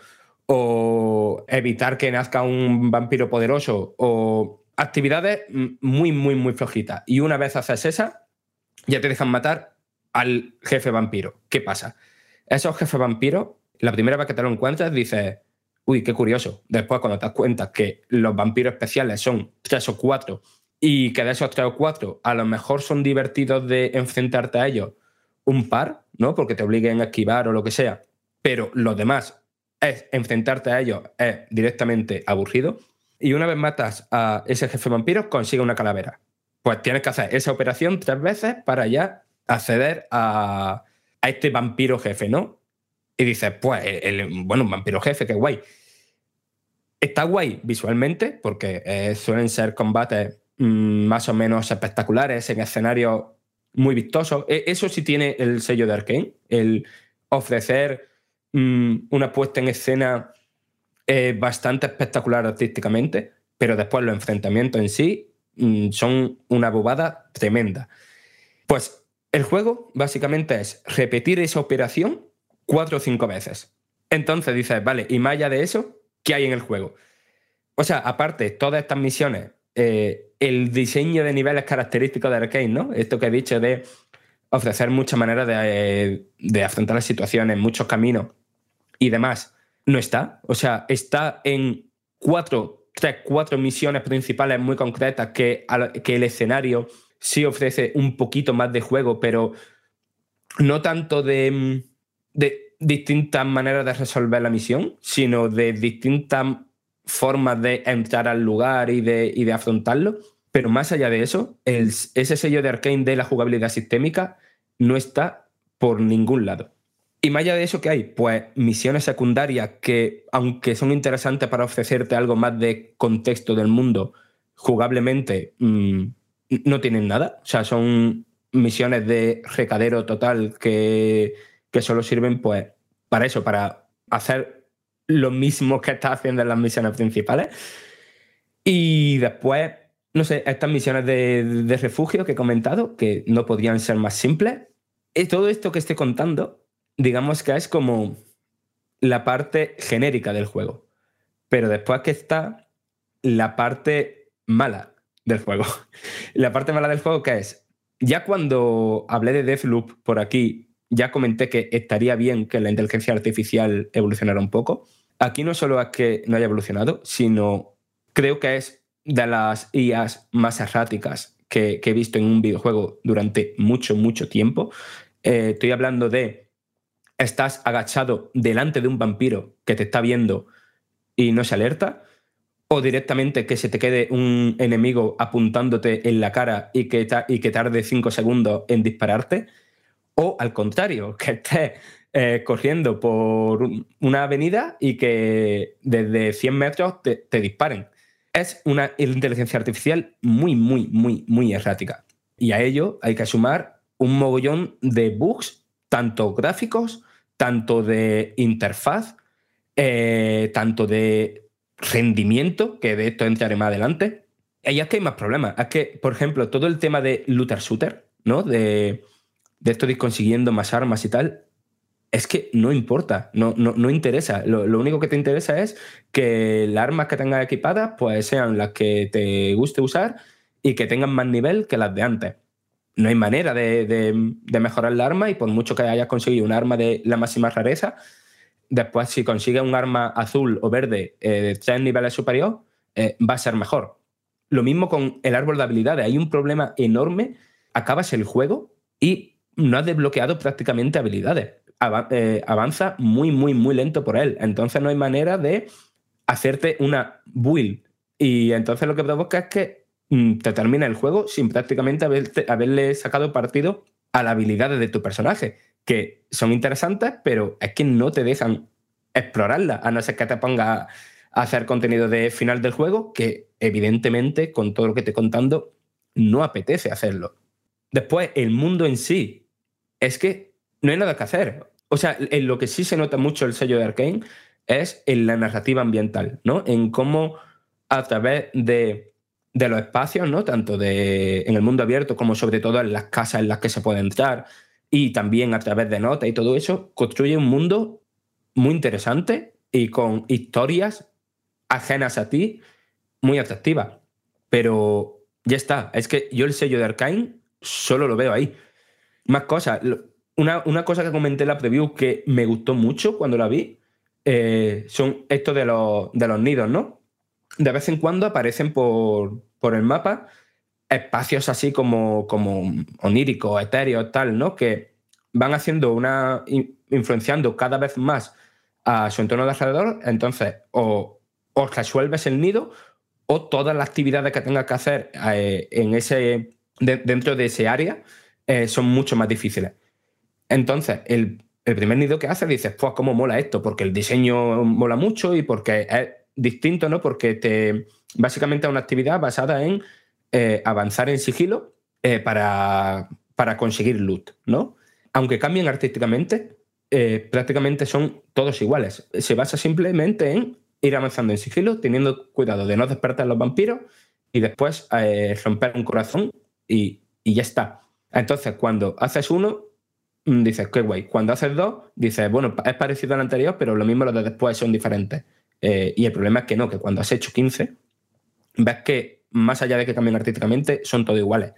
o evitar que nazca un vampiro poderoso o actividades muy, muy, muy flojitas. Y una vez haces esa, ya te dejan matar al jefe vampiro. ¿Qué pasa? Esos jefes vampiros, la primera vez que te lo encuentras, dices, uy, qué curioso. Después, cuando te das cuenta que los vampiros especiales son tres o cuatro y que de esos tres o cuatro a lo mejor son divertidos de enfrentarte a ellos un par, ¿no? Porque te obliguen a esquivar o lo que sea, pero los demás es enfrentarte a ellos es directamente aburrido. Y una vez matas a ese jefe vampiro, consigue una calavera. Pues tienes que hacer esa operación tres veces para ya acceder a, a este vampiro jefe, ¿no? Y dices, pues, el, bueno, un vampiro jefe, qué guay. Está guay visualmente, porque eh, suelen ser combates mm, más o menos espectaculares, en escenarios muy vistosos. E, eso sí tiene el sello de Arkane, el ofrecer mm, una puesta en escena eh, bastante espectacular artísticamente, pero después los enfrentamientos en sí mm, son una bobada tremenda. Pues el juego básicamente es repetir esa operación cuatro o cinco veces. Entonces dices, vale, y más allá de eso, ¿Qué hay en el juego. O sea, aparte, todas estas misiones, eh, el diseño de niveles característicos de Arkane, ¿no? Esto que he dicho de ofrecer muchas maneras de, de afrontar las situaciones, muchos caminos y demás, no está. O sea, está en cuatro, tres, cuatro misiones principales muy concretas que, que el escenario sí ofrece un poquito más de juego, pero no tanto de, de distintas maneras de resolver la misión, sino de distintas formas de entrar al lugar y de, de afrontarlo. Pero más allá de eso, ese sello de Arkane de la jugabilidad sistémica no está por ningún lado. Y más allá de eso, ¿qué hay? Pues misiones secundarias que, aunque son interesantes para ofrecerte algo más de contexto del mundo, jugablemente mm, no tienen nada. O sea, son misiones de recadero total que que solo sirven pues para eso, para hacer lo mismo que está haciendo en las misiones principales. Y después, no sé, estas misiones de, refugio que he comentado, que no podían ser más simples. Y todo esto que estoy contando, digamos que es como la parte genérica del juego. Pero después que está la parte mala del juego. <laughs> La parte mala del juego que es, ya cuando hablé de Deathloop por aquí ya comenté que estaría bien que la inteligencia artificial evolucionara un poco. Aquí no solo es que no haya evolucionado, sino creo que es de las IAs más erráticas que, he visto en un videojuego durante mucho, mucho tiempo. Eh, estoy hablando de estás agachado delante de un vampiro que te está viendo y no se alerta, o directamente que se te quede un enemigo apuntándote en la cara y que, y que tarde cinco segundos en dispararte, o al contrario, <laughs> que estés eh, corriendo por una avenida y que desde 100 metros te, te disparen. Es una inteligencia artificial muy, muy, muy, muy errática. Y a ello hay que sumar un mogollón de bugs, tanto gráficos, tanto de interfaz, eh, tanto de rendimiento, que de esto entraré más adelante. Y es que hay más problemas. Es que, por ejemplo, todo el tema de looter shooter, ¿no? De, esto de ir consiguiendo más armas y tal, es que no importa, no, no, interesa. Lo, único que te interesa es que las armas que tengas equipadas pues sean las que te guste usar y que tengan más nivel que las de antes. No hay manera de, mejorar la arma y por mucho que hayas conseguido un arma de la máxima rareza, después si consigues un arma azul o verde eh, de tres niveles superior, eh, va a ser mejor. Lo mismo con el árbol de habilidades. Hay un problema enorme. Acabas el juego y no has desbloqueado prácticamente habilidades. Eh, avanza muy, muy, muy lento por él. Entonces no hay manera de hacerte una build. Y entonces lo que provoca es que te termina el juego sin prácticamente haberle sacado partido a las habilidades de tu personaje, que son interesantes, pero es que no te dejan explorarlas, a no ser que te pongas a hacer contenido de final del juego, que evidentemente, con todo lo que te contando, no apetece hacerlo. Después, el mundo en sí, es que no hay nada que hacer. O sea, en lo que sí se nota mucho el sello de Arkane es en la narrativa ambiental, ¿no? En cómo a través de, los espacios, ¿no? Tanto de, en el mundo abierto como sobre todo en las casas en las que se puede entrar y también a través de notas y todo eso, construye un mundo muy interesante y con historias ajenas a ti muy atractivas. Pero ya está, es que yo el sello de Arkane solo lo veo ahí. Más cosas, una, cosa que comenté en la preview que me gustó mucho cuando la vi eh, son estos de los, de los nidos, ¿no? De vez en cuando aparecen por, el mapa espacios así como, como oníricos, etéreos, tal, ¿no? Que van haciendo una. influenciando cada vez más a su entorno de alrededor. Entonces, o, o resuelves el nido o todas las actividades que tengas que hacer eh, en ese, dentro de ese área eh, son mucho más difíciles. Entonces, el, primer nido que hace dices, pues, ¿cómo mola esto? Porque el diseño mola mucho y porque es distinto, ¿no? Porque te, básicamente es una actividad basada en eh, avanzar en sigilo eh, para, para, conseguir loot, ¿no? Aunque cambien artísticamente, eh, prácticamente son todos iguales. Se basa simplemente en ir avanzando en sigilo, teniendo cuidado de no despertar los vampiros y después romper un corazón y, y ya está. Entonces, cuando haces uno, Mm, dices, qué guay. Cuando haces dos, dices, bueno, es parecido al anterior, pero lo mismo los de después son diferentes. Eh, y el problema es que no, que cuando has hecho 15, ves que más allá de que cambien artísticamente, son todos iguales.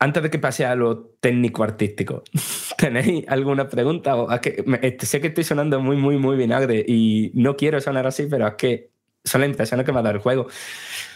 Antes de que pase a lo técnico-artístico, <laughs> ¿tenéis alguna pregunta? que, este, sé que estoy sonando muy, muy, muy vinagre y no quiero sonar así, pero es que son las impresiones que me ha dado el juego.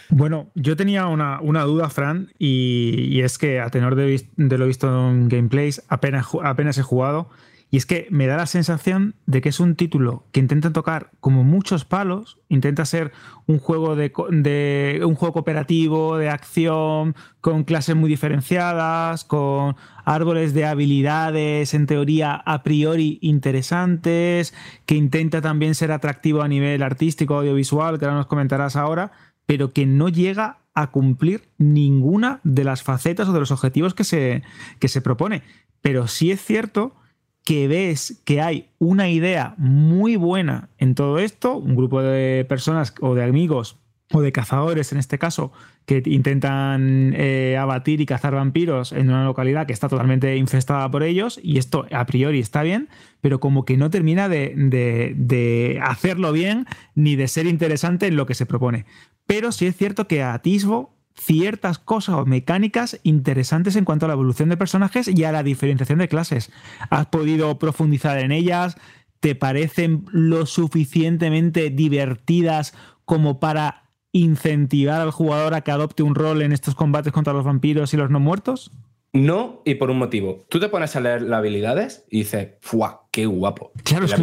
Bueno, yo tenía una, duda, Fran, y, es que a tenor de, lo visto en gameplays, apenas, apenas he jugado, y es que me da la sensación de que es un título que intenta tocar como muchos palos, intenta ser un juego de, un juego cooperativo, de acción, con clases muy diferenciadas, con árboles de habilidades en teoría a priori interesantes, que intenta también ser atractivo a nivel artístico, audiovisual, que ahora nos comentarás ahora, pero que no llega a cumplir ninguna de las facetas o de los objetivos que se, que se propone. Pero sí es cierto que ves que hay una idea muy buena en todo esto, un grupo de personas o de amigos o de cazadores en este caso, que intentan eh, abatir y cazar vampiros en una localidad que está totalmente infestada por ellos, y esto a priori está bien, pero como que no termina de, de, hacerlo bien ni de ser interesante en lo que se propone. Pero sí es cierto que atisbo ciertas cosas o mecánicas interesantes en cuanto a la evolución de personajes y a la diferenciación de clases. ¿Has podido profundizar en ellas? ¿Te parecen lo suficientemente divertidas como para incentivar al jugador a que adopte un rol en estos combates contra los vampiros y los no muertos? No, y por un motivo. Tú te pones a leer las habilidades y dices, ¡fuah! ¡Qué guapo! Claro, es que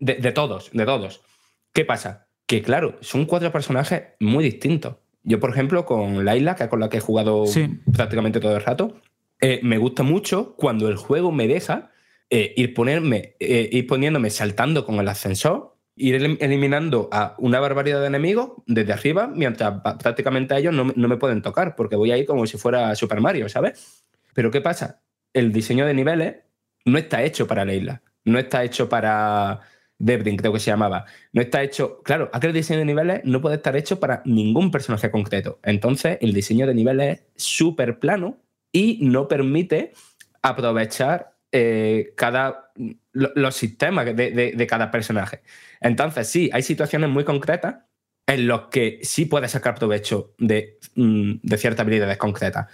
De, de, todos, de todos. ¿Qué pasa? que, claro, son cuatro personajes muy distintos. Yo, por ejemplo, con Laila, que es con la que he jugado prácticamente todo el rato, eh, me gusta mucho cuando el juego me deja eh, ir, ponerme, eh, ir poniéndome saltando con el ascensor, ir eliminando a una barbaridad de enemigos desde arriba, mientras prácticamente ellos no, no me pueden tocar, porque voy ahí como si fuera Super Mario, ¿sabes? Pero ¿qué pasa? El diseño de niveles no está hecho para Leila, no está hecho para Debrin, creo que se llamaba. No está hecho, claro, aquel diseño de niveles no puede estar hecho para ningún personaje concreto. Entonces, el diseño de niveles es súper plano y no permite aprovechar eh, cada, los sistemas de, cada personaje. Entonces, sí, hay situaciones muy concretas en las que sí puedes sacar provecho de, mm, ciertas habilidades concretas.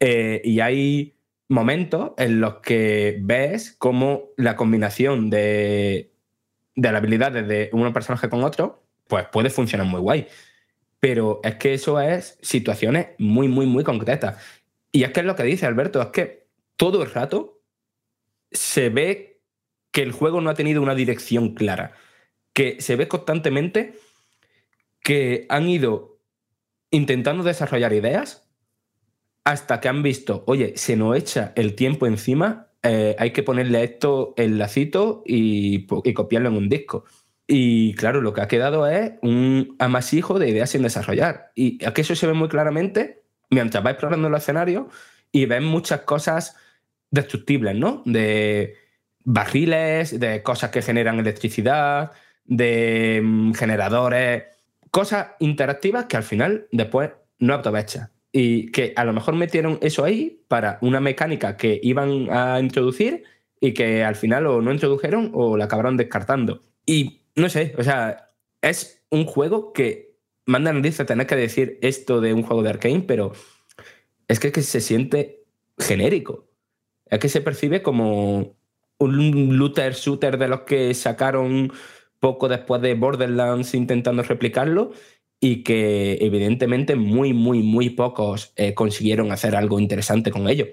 Eh, y hay momentos en los que ves cómo la combinación de, de las habilidades de un personaje con otro, pues puede funcionar muy guay. Pero es que eso es situaciones muy, muy, muy concretas. Y es que es lo que dice Alberto, es que todo el rato se ve que el juego no ha tenido una dirección clara, que se ve constantemente que han ido intentando desarrollar ideas hasta que han visto, oye, se nos echa el tiempo encima, eh, hay que ponerle esto el lacito y, y, copiarlo en un disco. Y claro, lo que ha quedado es un amasijo de ideas sin desarrollar. Y aquí eso se ve muy claramente mientras va explorando el escenario y ves muchas cosas destructibles, ¿no? De barriles, de cosas que generan electricidad, de mm, generadores, cosas interactivas que al final después no aprovechas y que a lo mejor metieron eso ahí para una mecánica que iban a introducir y que al final o no introdujeron o la acabaron descartando. Y no sé, o sea, es un juego que manda dice tener que decir esto de un juego de Arkane, pero es que, que se siente genérico. Es que se percibe como un looter shooter de los que sacaron poco después de Borderlands intentando replicarlo y que evidentemente muy, muy, muy pocos eh, consiguieron hacer algo interesante con ello.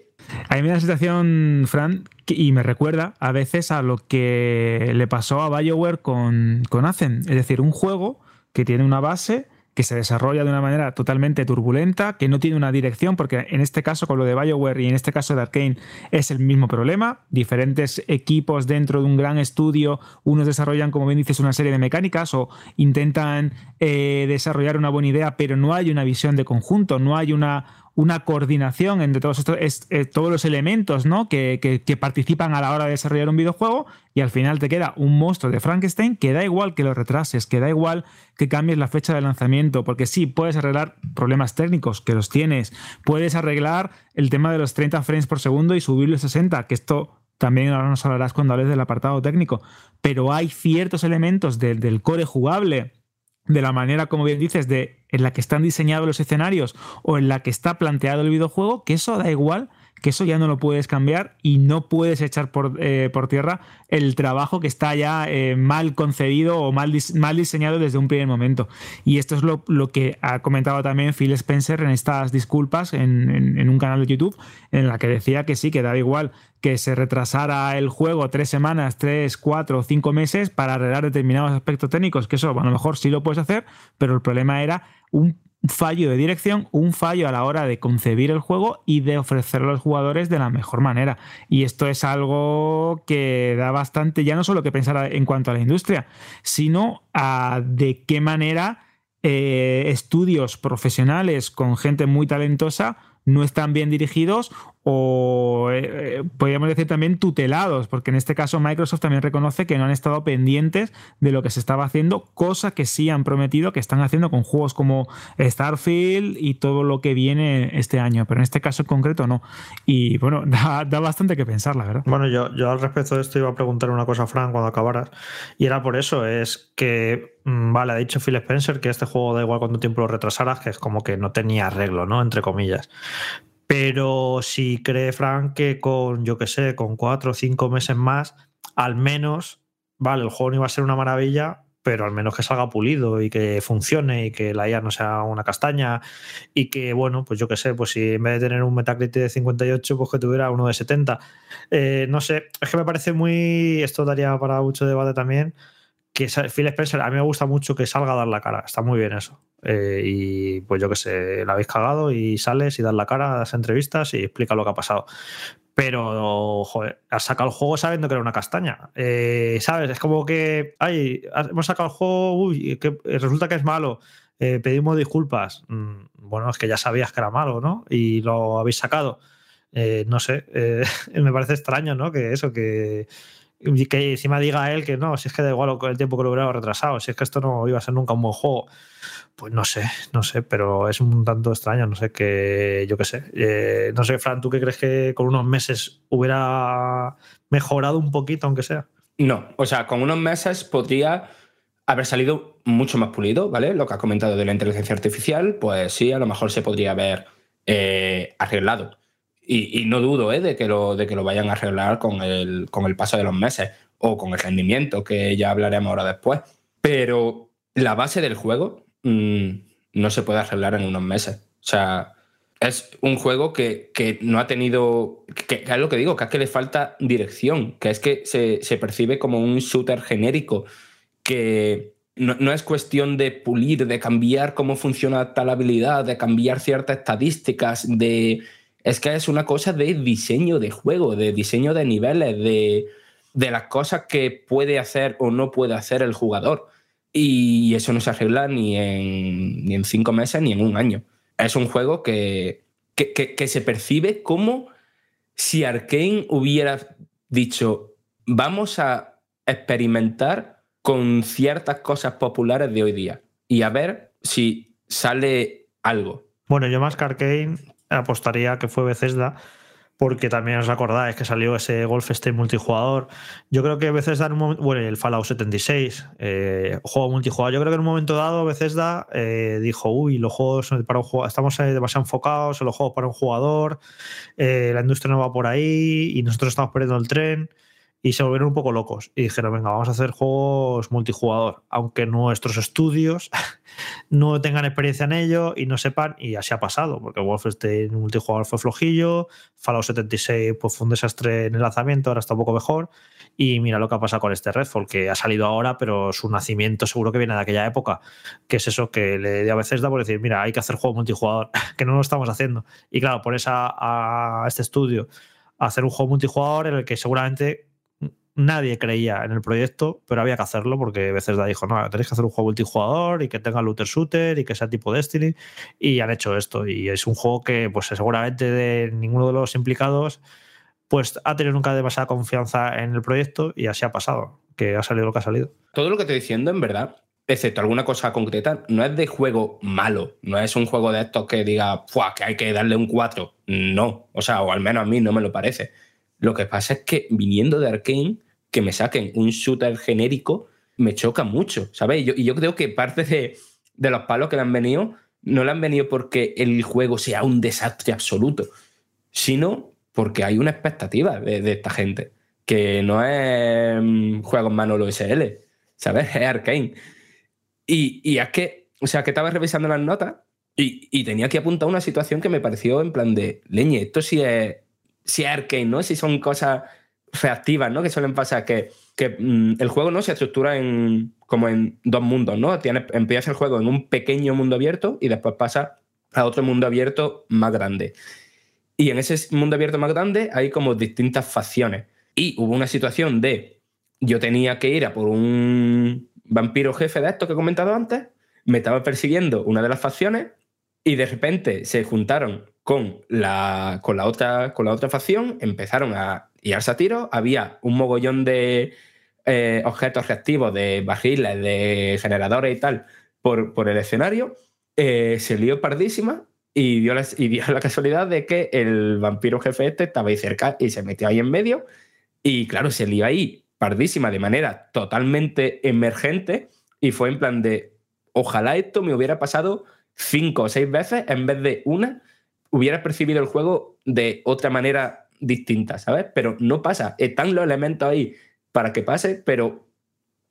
A mí me da la Fran, y me recuerda a veces a lo que le pasó a BioWare con, con Azen. Es decir, un juego que tiene una base que se desarrolla de una manera totalmente turbulenta, que no tiene una dirección, porque en este caso con lo de BioWare y en este caso de Arkane es el mismo problema. Diferentes equipos dentro de un gran estudio, unos desarrollan, como bien dices, una serie de mecánicas o intentan eh, desarrollar una buena idea, pero no hay una visión de conjunto, no hay una una coordinación entre todos, estos, eh, todos los elementos ¿no? que, participan a la hora de desarrollar un videojuego y al final te queda un monstruo de Frankenstein que da igual que lo retrases, que da igual que cambies la fecha de lanzamiento, porque sí, puedes arreglar problemas técnicos, que los tienes, puedes arreglar el tema de los 30 frames por segundo y subirlo a 60, que esto también ahora nos hablarás cuando hables del apartado técnico, pero hay ciertos elementos del core jugable de la manera, como bien dices, de en la que están diseñados los escenarios o en la que está planteado el videojuego, que eso da igual que eso ya no lo puedes cambiar y no puedes echar por, eh, por tierra el trabajo que está ya eh, mal concebido o mal, mal, diseñado desde un primer momento. Y esto es lo, lo, que ha comentado también Phil Spencer en estas disculpas en, en, un canal de YouTube, en la que decía que sí, que daba igual que se retrasara el juego tres semanas, tres, cuatro o cinco meses para arreglar determinados aspectos técnicos, que eso a lo mejor sí lo puedes hacer, pero el problema era un fallo de dirección, un fallo a la hora de concebir el juego y de ofrecerlo a los jugadores de la mejor manera. Y esto es algo que da bastante, ya no solo que pensar en cuanto a la industria, sino a de qué manera eh, estudios profesionales con gente muy talentosa no están bien dirigidos o eh, eh, podríamos decir también tutelados, porque en este caso Microsoft también reconoce que no han estado pendientes de lo que se estaba haciendo, cosa que sí han prometido que están haciendo con juegos como Starfield y todo lo que viene este año, pero en este caso en concreto no. Y bueno, <laughs> da, bastante que pensar, la verdad. Bueno, yo, yo al respecto de esto iba a preguntar una cosa, Fran, cuando acabaras, y era por eso, es que, mm, vale, ha dicho Phil Spencer que este juego da igual cuánto tiempo lo retrasaras, que es como que no tenía arreglo, ¿no? Entre comillas. Pero si cree Frank que con, yo qué sé, con cuatro o cinco meses más, al menos, vale, el juego no iba a ser una maravilla, pero al menos que salga pulido y que funcione y que la IA no sea una castaña y que, bueno, pues yo qué sé, pues si en vez de tener un Metacritic de 58, pues que tuviera uno de 70. Eh, no sé, es que me parece muy, esto daría para mucho debate también, que Phil Spencer, a mí me gusta mucho que salga a dar la cara. Está muy bien eso. Eh, y pues yo qué sé, la habéis cagado y sales y das la cara, das entrevistas y explica lo que ha pasado. Pero, joder, has sacado el juego sabiendo que era una castaña. Eh, ¿Sabes? Es como que, ay, hemos sacado el juego, uy, que resulta que es malo. Eh, pedimos disculpas. Mm, bueno, es que ya sabías que era malo, ¿no? Y lo habéis sacado. no sé, <laughs> me parece extraño, ¿no? Que eso, que que encima diga él que no, si es que da igual el tiempo que lo hubiera retrasado, si es que esto no iba a ser nunca un buen juego. Pues no sé, no sé, pero es un tanto extraño, no sé, que yo qué sé. Eh, no sé, Fran, ¿tú qué crees que con unos meses hubiera mejorado un poquito, aunque sea? No, o sea, con unos meses podría haber salido mucho más pulido, ¿vale? Lo que has comentado de la inteligencia artificial, pues sí, a lo mejor se podría haber eh, arreglado. Y, no dudo ¿eh? de, que lo, de que lo vayan a arreglar con el, con el paso de los meses o con el rendimiento, que ya hablaremos ahora después. Pero la base del juego mm, no se puede arreglar en unos meses. O sea, es un juego que, que no ha tenido. Que, es lo que digo, que es que le falta dirección, que es que se, se percibe como un shooter genérico, que no, no, es cuestión de pulir, de cambiar cómo funciona tal habilidad, de cambiar ciertas estadísticas, de es que es una cosa de diseño de juego, de diseño de niveles, de, las cosas que puede hacer o no puede hacer el jugador. Y eso no se arregla ni en, ni en cinco meses ni en un año. Es un juego que, que, se percibe como si Arkane hubiera dicho, vamos a experimentar con ciertas cosas populares de hoy día y a ver si sale algo. Bueno, yo más que Arkane apostaría que fue Bethesda, porque también os acordáis que salió ese Golfstein multijugador. Yo creo que Bethesda en un momento, bueno, el Fallout 76, eh, juego multijugador, yo creo que en un momento dado Bethesda eh, dijo, uy, los juegos para un jugador, estamos demasiado enfocados en los juegos para un jugador, eh, la industria no va por ahí y nosotros estamos perdiendo el tren y se volvieron un poco locos. Y dijeron, venga, vamos a hacer juegos multijugador, aunque nuestros estudios <laughs> no tengan experiencia en ello y no sepan, y así ha pasado, porque Wolfenstein multijugador fue flojillo, Fallout 76 pues, fue un desastre en el lanzamiento, ahora está un poco mejor, y mira lo que ha pasado con este Redfall, que ha salido ahora, pero su nacimiento seguro que viene de aquella época, que es eso que le a veces da por decir, mira, hay que hacer juego multijugador, <laughs> que no lo estamos haciendo. Y claro, por esa a este estudio hacer un juego multijugador en el que seguramente nadie creía en el proyecto, pero había que hacerlo porque Bethesda dijo, no, tenéis que hacer un juego multijugador y que tenga looter shooter y que sea tipo Destiny y han hecho esto y es un juego que pues seguramente de ninguno de los implicados pues ha tenido nunca demasiada confianza en el proyecto y así ha pasado, que ha salido lo que ha salido. Todo lo que estoy diciendo en verdad, excepto alguna cosa concreta, no es de juego malo, no es un juego de estos que diga, que hay que darle un 4, no, o sea, o al menos a mí no me lo parece. Lo que pasa es que viniendo de Arkane, que me saquen un shooter genérico me choca mucho, ¿sabes? Y yo, creo que parte de, los palos que le han venido no le han venido porque el juego sea un desastre absoluto, sino porque hay una expectativa de, esta gente, que no es mm, juegos Manolo SL, ¿sabes? Es Arkane. Y, y, es que, o sea, que estaba revisando las notas y, y, tenía que apuntar una situación que me pareció en plan de, leñe, esto sí es, sí es ¿no? Si son cosas reactivas, ¿no? Que suelen pasar, que, que mm, el juego no se estructura en, como en dos mundos, ¿no? Tiene, empieza el juego en un pequeño mundo abierto y después pasa a otro mundo abierto más grande. Y en ese mundo abierto más grande hay como distintas facciones. Y hubo una situación de yo tenía que ir a por un vampiro jefe de esto que he comentado antes, me estaba persiguiendo una de las facciones y de repente se juntaron con la, con la, otra, con la otra facción, empezaron a y al tiro había un mogollón de eh, objetos reactivos, de barriles, de generadores y tal, por, por el escenario. Eh, se lió pardísima y dio, la, y dio <laughs> la casualidad de que el vampiro jefe este estaba ahí cerca y se metió ahí en medio. Y claro, se lió ahí pardísima de manera totalmente emergente y fue en plan de, ojalá esto me hubiera pasado cinco o seis veces en vez de una, hubiera percibido el juego de otra manera distinta, ¿sabes? Pero no pasa. Están los elementos ahí para que pase, pero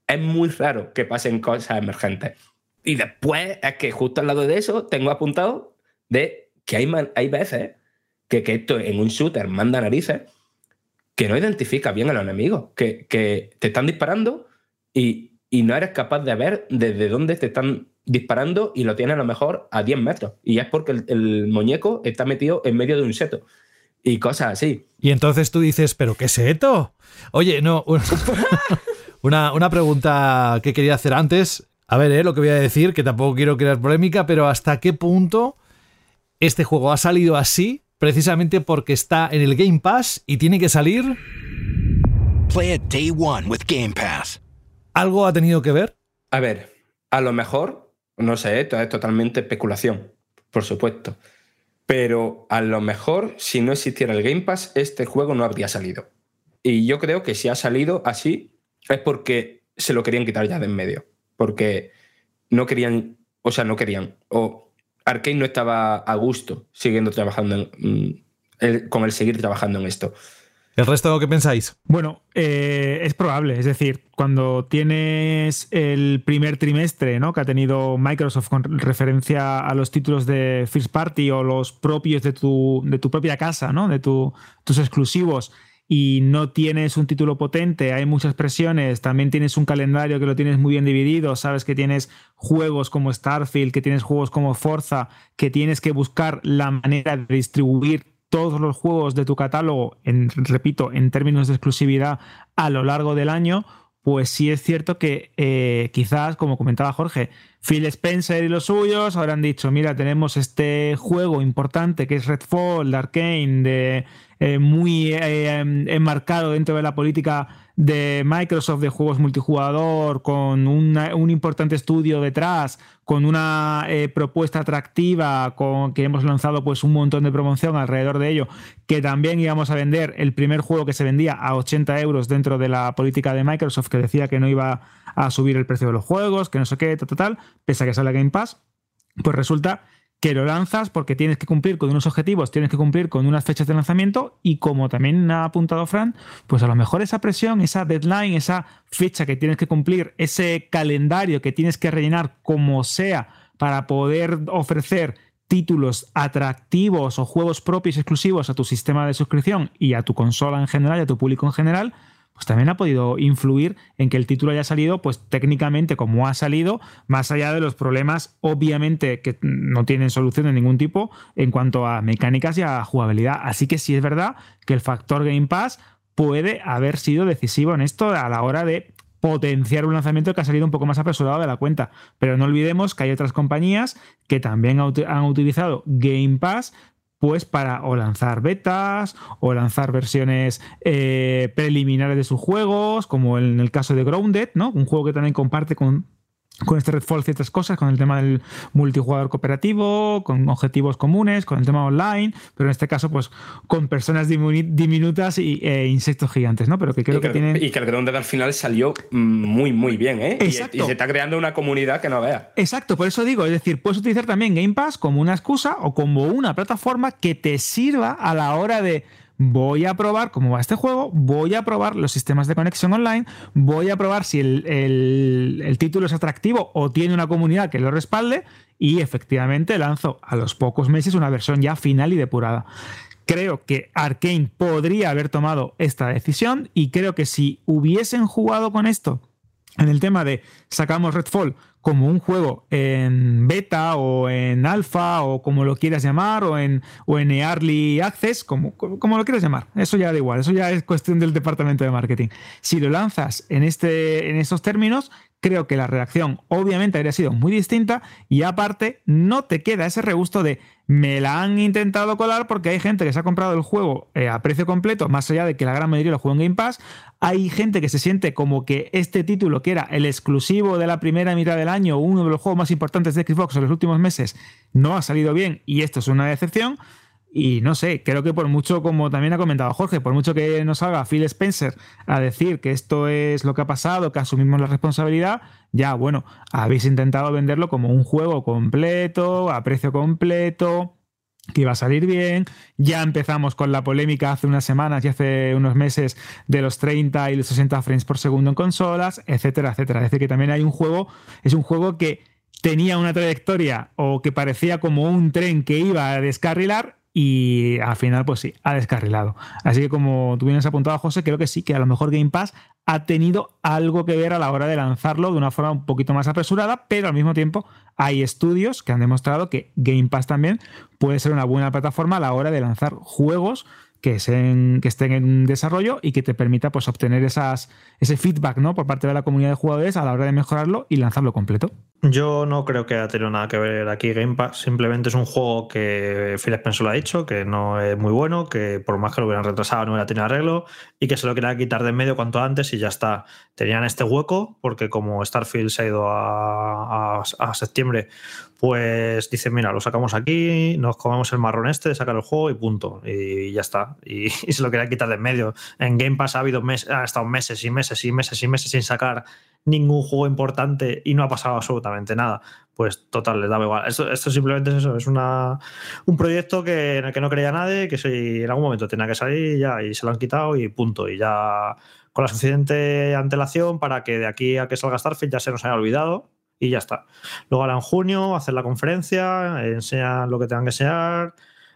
es muy raro que pasen cosas emergentes. Y después es que justo al lado de eso tengo apuntado de que hay, hay veces que, que, esto en un shooter manda narices que no identifica bien a los enemigos, que, que te están disparando y y no eres capaz de ver desde dónde te están disparando y lo tienes a lo mejor a 10 metros. Y es porque el, el muñeco está metido en medio de un seto y cosas así. Y entonces tú dices, ¿pero qué seto? Oye, no. <laughs> Una, una pregunta que quería hacer antes. A ver, eh, lo que voy a decir, que tampoco quiero crear polémica, pero ¿hasta qué punto este juego ha salido así precisamente porque está en el Game Pass y tiene que salir? Play it day one with Game Pass. ¿Algo ha tenido que ver? A ver, a lo mejor, no sé, esto es totalmente especulación, por supuesto. Pero a lo mejor, si no existiera el Game Pass, este juego no habría salido. Y yo creo que si ha salido así, es porque se lo querían quitar ya de en medio. Porque no querían, o sea, no querían. O Arkane no estaba a gusto siguiendo trabajando en, mm, con el seguir trabajando en esto. ¿El resto qué pensáis? Bueno, eh, es probable. Es decir, cuando tienes el primer trimestre ¿no? que ha tenido Microsoft con referencia a los títulos de First Party o los propios de tu, de tu propia casa, ¿no? de tu- tus exclusivos, y no tienes un título potente, hay muchas presiones, también tienes un calendario que lo tienes muy bien dividido, sabes que tienes juegos como Starfield, que tienes juegos como Forza, que tienes que buscar la manera de distribuir todos los juegos de tu catálogo, en, repito, en términos de exclusividad a lo largo del año, pues sí es cierto que eh, quizás, como comentaba Jorge, Phil Spencer y los suyos habrán dicho, mira, tenemos este juego importante que es Redfall, Arkane, de, eh, muy eh, enmarcado dentro de la política de Microsoft de juegos multijugador, con un importante estudio detrás, con una eh, propuesta atractiva, con que hemos lanzado pues un montón de promoción alrededor de ello, que también íbamos a vender el primer juego que se vendía a 80 euros dentro de la política de Microsoft, que decía que no iba a subir el precio de los juegos, que no sé qué, tal, tal, tal, pese a que sale Game Pass, pues resulta que lo lanzas porque tienes que cumplir con unos objetivos, tienes que cumplir con unas fechas de lanzamiento y como también ha apuntado Fran, pues a lo mejor esa presión, esa deadline, esa fecha que tienes que cumplir, ese calendario que tienes que rellenar como sea para poder ofrecer títulos atractivos o juegos propios exclusivos a tu sistema de suscripción y a tu consola en general y a tu público en general, pues también ha podido influir en que el título haya salido, pues técnicamente como ha salido, más allá de los problemas, obviamente, que no tienen solución de ningún tipo en cuanto a mecánicas y a jugabilidad. Así que sí es verdad que el factor Game Pass puede haber sido decisivo en esto a la hora de potenciar un lanzamiento que ha salido un poco más apresurado de la cuenta. Pero no olvidemos que hay otras compañías que también han utilizado Game Pass pues para o lanzar betas o lanzar versiones eh, preliminares de sus juegos, como en el caso de Grounded, ¿no? Un juego que también comparte con, con este Redfall ciertas cosas, con el tema del multijugador cooperativo, con objetivos comunes, con el tema online, pero en este caso, pues con personas diminutas y e insectos gigantes, ¿no? Pero que creo y que, que tienen. Y que el Grounded al final salió muy, muy bien, ¿eh? Exacto. Y, y, se está creando una comunidad que no vea. Exacto, por eso digo, es decir, puedes utilizar también Game Pass como una excusa o como una plataforma que te sirva a la hora de voy a probar cómo va este juego, voy a probar los sistemas de conexión online, voy a probar si el, el, título es atractivo o tiene una comunidad que lo respalde y efectivamente lanzo a los pocos meses una versión ya final y depurada. Creo que Arkane podría haber tomado esta decisión y creo que si hubiesen jugado con esto en el tema de sacamos Redfall como un juego en beta o en alfa o como lo quieras llamar o en, o en early access, como, como lo quieras llamar. Eso ya da igual, eso ya es cuestión del departamento de marketing. Si lo lanzas en, este, en estos términos, creo que la reacción obviamente habría sido muy distinta y aparte no te queda ese regusto de me la han intentado colar porque hay gente que se ha comprado el juego eh, a precio completo, más allá de que la gran mayoría lo juega en Game Pass, hay gente que se siente como que este título, que era el exclusivo de la primera mitad del año, uno de los juegos más importantes de Xbox en los últimos meses, no ha salido bien y esto es una decepción. Y no sé, creo que por mucho, como también ha comentado Jorge, por mucho que nos salga Phil Spencer a decir que esto es lo que ha pasado, que asumimos la responsabilidad, ya bueno, habéis intentado venderlo como un juego completo, a precio completo, que iba a salir bien. Ya empezamos con la polémica hace unas semanas y hace unos meses de los 30 y los 60 frames por segundo en consolas, etcétera, etcétera. Es decir, que también hay un juego, es un juego que tenía una trayectoria o que parecía como un tren que iba a descarrilar y al final, pues sí, ha descarrilado. Así que como tú vienes apuntado, José, creo que sí, que a lo mejor Game Pass ha tenido algo que ver a la hora de lanzarlo de una forma un poquito más apresurada, pero al mismo tiempo hay estudios que han demostrado que Game Pass también puede ser una buena plataforma a la hora de lanzar juegos que estén en desarrollo y que te permita pues, obtener esas, ese feedback ¿no? por parte de la comunidad de jugadores a la hora de mejorarlo y lanzarlo completo. Yo no creo que haya tenido nada que ver aquí Game Pass. Simplemente es un juego que Phil Spencer lo ha dicho, que no es muy bueno, que por más que lo hubieran retrasado no hubiera tenido arreglo y que se lo querían quitar de en medio cuanto antes y ya está. Tenían este hueco porque como Starfield se ha ido a, septiembre, pues dicen, mira, lo sacamos aquí, nos comemos el marrón este, sacar el juego y punto. Y ya está. Y, <laughs> se lo querían quitar de en medio. En Game Pass ha habido meses, ha estado meses y meses y meses y meses sin sacar ningún juego importante y no ha pasado absolutamente nada. Pues total, les daba igual. Esto, esto simplemente es eso, es una, un proyecto que, en el que no creía nadie, que si en algún momento tenía que salir ya y se lo han quitado y punto. Y ya con la suficiente antelación para que de aquí a que salga Starfield ya se nos haya olvidado y ya está. Luego ahora en junio hacer la conferencia, enseñan lo que tengan que enseñar.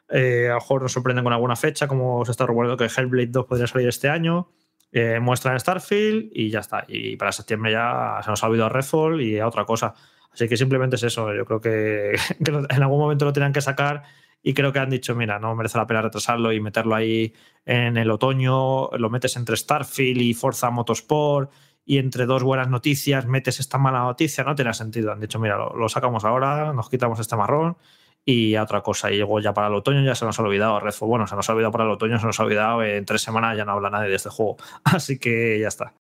Eh, a lo mejor nos sorprenden con alguna fecha, como se está rumorando que Hellblade 2 podría salir este año. Eh, muestran Starfield y ya está. Y para septiembre ya se nos ha olvidado Redfall y a otra cosa. Así que simplemente es eso. Yo creo que, <laughs> en algún momento lo tenían que sacar y creo que han dicho, mira, no merece la pena retrasarlo y meterlo ahí en el otoño, lo metes entre Starfield y Forza Motorsport y entre dos buenas noticias metes esta mala noticia, no tiene sentido. Han dicho, mira, lo, sacamos ahora, nos quitamos este marrón y a otra cosa. Y luego ya para el otoño ya se nos ha olvidado Redfall. Bueno, se nos ha olvidado para el otoño, se nos ha olvidado en tres semanas ya no habla nadie de este juego. <laughs> Así que ya está.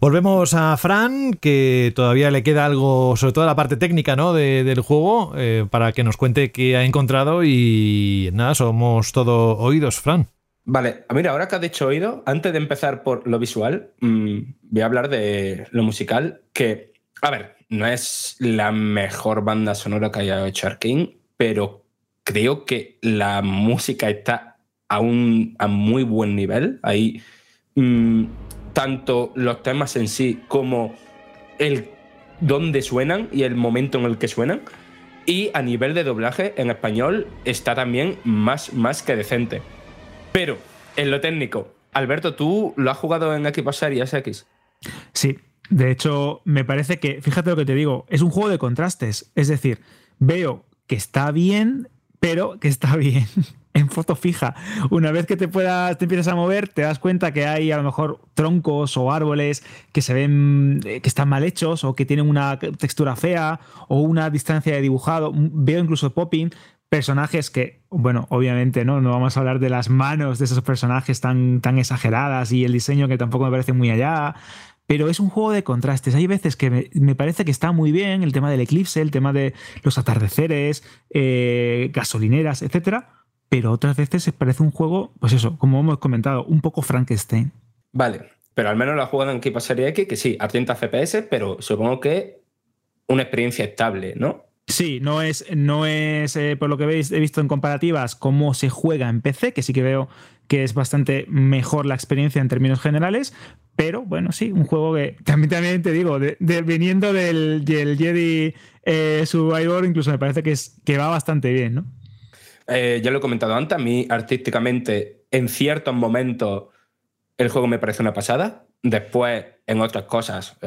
Volvemos a Fran, que todavía le queda algo, sobre todo la parte técnica ¿no? del juego, eh, para que nos cuente qué ha encontrado y nada, somos todo oídos, Fran. Vale, mira, ahora que has dicho oído, antes de empezar por lo visual, mm, voy a hablar de lo musical, que, a ver, no es la mejor banda sonora que haya hecho Arkane, pero creo que la música está a un a muy buen nivel. Hay mm, tanto los temas en sí como el dónde suenan y el momento en el que suenan. Y a nivel de doblaje en español está también más, más que decente. Pero, en lo técnico, Alberto, ¿tú lo has jugado en Xbox Series X? Sí, de hecho, me parece que, fíjate lo que te digo, es un juego de contrastes. Es decir, veo que está bien, pero que está <laughs> bien en foto fija. Una vez que te puedas, te empiezas a mover, te das cuenta que hay a lo mejor troncos o árboles que se ven eh, que están mal hechos o que tienen una textura fea o una distancia de dibujado. Veo incluso popping, personajes que, bueno, obviamente no, no vamos a hablar de las manos de esos personajes tan, tan exageradas y el diseño que tampoco me parece muy allá, pero es un juego de contrastes. Hay veces que me, parece que está muy bien el tema del eclipse, el tema de los atardeceres, eh, gasolineras, etcétera, pero otras veces parece un juego, pues eso, como hemos comentado, un poco Frankenstein. Vale, pero al menos lo ha jugado en Equipa Serie X, que sí, a 30 FPS, pero supongo que una experiencia estable, ¿no? Sí, no es, no es eh, por lo que veis, he visto en comparativas cómo se juega en PC, que sí que veo que es bastante mejor la experiencia en términos generales, pero bueno, sí, un juego que <laughs> también, también te digo, de, viniendo del, Jedi eh, Survivor, incluso me parece que, es, que va bastante bien, ¿no? Eh, ya lo he comentado antes, a mí artísticamente, en ciertos momentos, el juego me parece una pasada. Después, en otras cosas,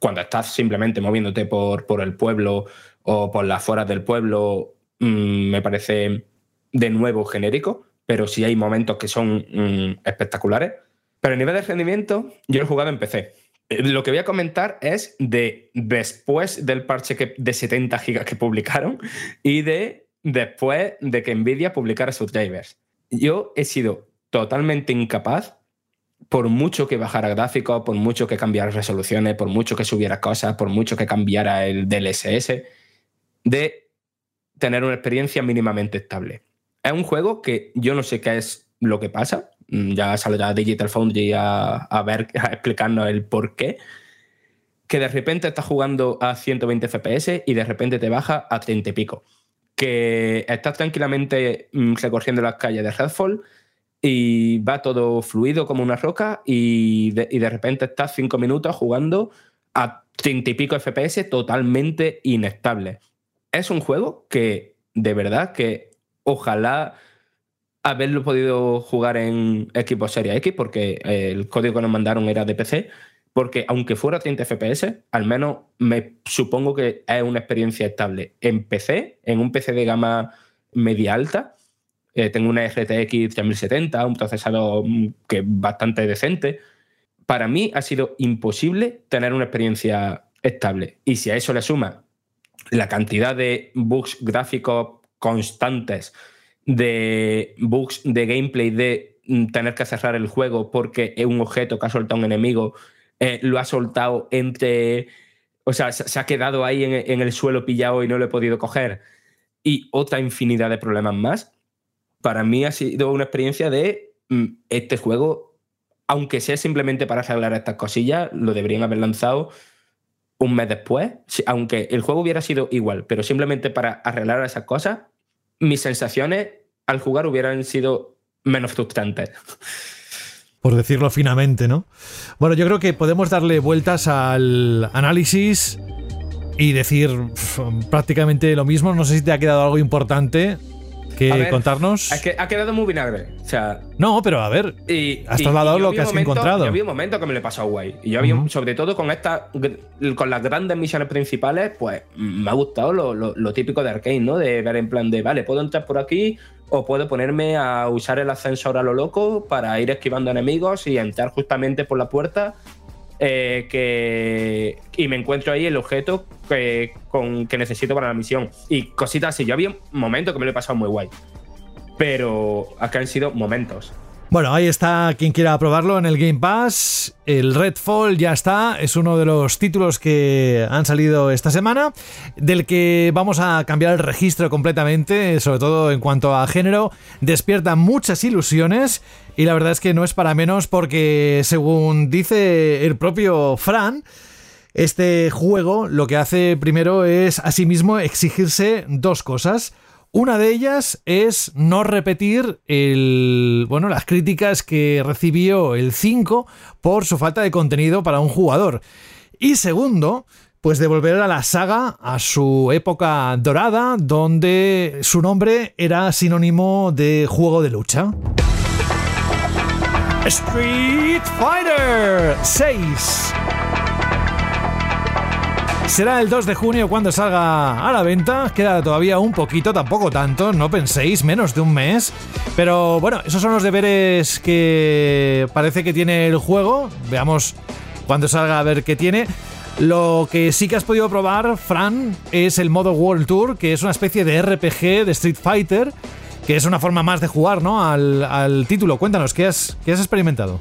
cuando estás simplemente moviéndote por, por, el pueblo o por las afueras del pueblo, mm, me parece de nuevo genérico, pero sí hay momentos que son mm, espectaculares. Pero a nivel de rendimiento, yo he jugado en PC. Eh, lo que voy a comentar es de después del parche de 70 gigas que publicaron y de después de que Nvidia publicara sus drivers. Yo he sido totalmente incapaz por mucho que bajara gráficos, por mucho que cambiara resoluciones, por mucho que subiera cosas, por mucho que cambiara el DLSS, de tener una experiencia mínimamente estable. Es un juego que yo no sé qué es lo que pasa. Mm, ya saldrá Digital Foundry a, a ver, <laughs> a explicarnos el por qué. Que de repente estás jugando a 120 FPS y de repente te baja a 30 y pico. Que estás tranquilamente mm, recorriendo las calles de Redfall y va todo fluido como una roca y de, repente estás cinco minutos jugando a 30 y pico FPS totalmente inestable. Es un juego que de verdad que ojalá haberlo podido jugar en equipo Series X, porque el código que nos mandaron era de PC, porque aunque fuera 30 FPS, al menos me supongo que es una experiencia estable. En PC, en un PC de gama media alta, eh, tengo una RTX 3070, un procesador mm, que es bastante decente. Para mí ha sido imposible tener una experiencia estable. Y si a eso le suma la cantidad de bugs gráficos constantes, de bugs de gameplay, de mm, tener que cerrar el juego porque un objeto que ha soltado un enemigo, eh, lo ha soltado entre. O sea, se ha quedado ahí en, en, el suelo pillado y no lo he podido coger. Y otra infinidad de problemas más. Para mí ha sido una experiencia de mm, este juego, aunque sea simplemente para arreglar estas cosillas, lo deberían haber lanzado un mes después. Aunque el juego hubiera sido igual, pero simplemente para arreglar esas cosas, mis sensaciones al jugar hubieran sido menos frustrantes. Por decirlo finamente, ¿no? Bueno, yo creo que podemos darle vueltas al análisis y decir prácticamente lo mismo. No sé si te ha quedado algo importante que contarnos. Es que ha quedado muy vinagre. O sea. No, pero a ver. Y, has trasladado lo que has encontrado. Yo vi un momento que me le pasó guay. Y yo había, sobre todo con esta, con las grandes misiones principales, pues me ha gustado lo, lo, típico de Arkane, ¿no? De ver en plan de, vale, puedo entrar por aquí o puedo ponerme a usar el ascensor a lo loco para ir esquivando enemigos y entrar justamente por la puerta eh, que, y me encuentro ahí el objeto que, con, que necesito para la misión. Y cositas así. Yo había un momento que me lo he pasado muy guay. Pero acá han sido momentos. Bueno, ahí está quien quiera probarlo en el Game Pass. El Redfall ya está, es uno de los títulos que han salido esta semana, del que vamos a cambiar el registro completamente, sobre todo en cuanto a género. Despierta muchas ilusiones y la verdad es que no es para menos porque, según dice el propio Fran, este juego lo que hace primero es asimismo exigirse dos cosas una de ellas es no repetir el, bueno, las críticas que recibió el 5 por su falta de contenido para un jugador. Y segundo, pues devolver a la saga a su época dorada, donde su nombre era sinónimo de juego de lucha. Street Fighter 6 Será el 2 de junio cuando salga a la venta. Queda todavía un poquito, tampoco tanto, no penséis, menos de un mes. Pero bueno, esos son los deberes que parece que tiene el juego. Veamos cuando salga a ver qué tiene. Lo que sí que has podido probar, Fran, es el modo World Tour, que es una especie de RPG de Street Fighter, que es una forma más de jugar ¿no? al, título. Cuéntanos, ¿qué has, qué has experimentado?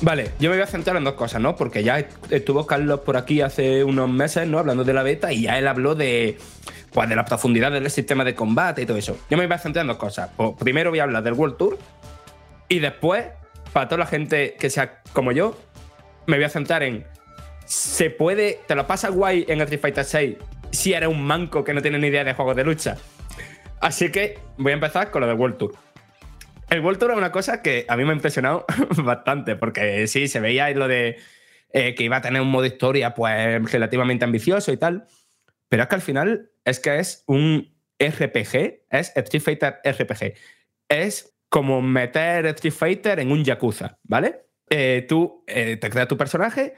Vale, yo me voy a centrar en dos cosas, ¿no? Porque ya estuvo Carlos por aquí hace unos meses, ¿no? Hablando de la beta y ya él habló de, pues, de la profundidad del sistema de combate y todo eso. Yo me voy a centrar en dos cosas. Pues, primero voy a hablar del World Tour y después, para toda la gente que sea como yo, me voy a centrar en ¿se puede, te lo pasa guay en Street Fighter 6 si eres un manco que no tiene ni idea de juegos de lucha? Así que voy a empezar con lo del World Tour. El World Tour es una cosa que a mí me ha impresionado <laughs> bastante, porque sí, se veía lo de eh, que iba a tener un modo historia pues relativamente ambicioso y tal, pero es que al final es que es un RPG, es Street Fighter RPG. Es como meter Street Fighter en un Yakuza, ¿vale? Eh, tú eh, te creas tu personaje,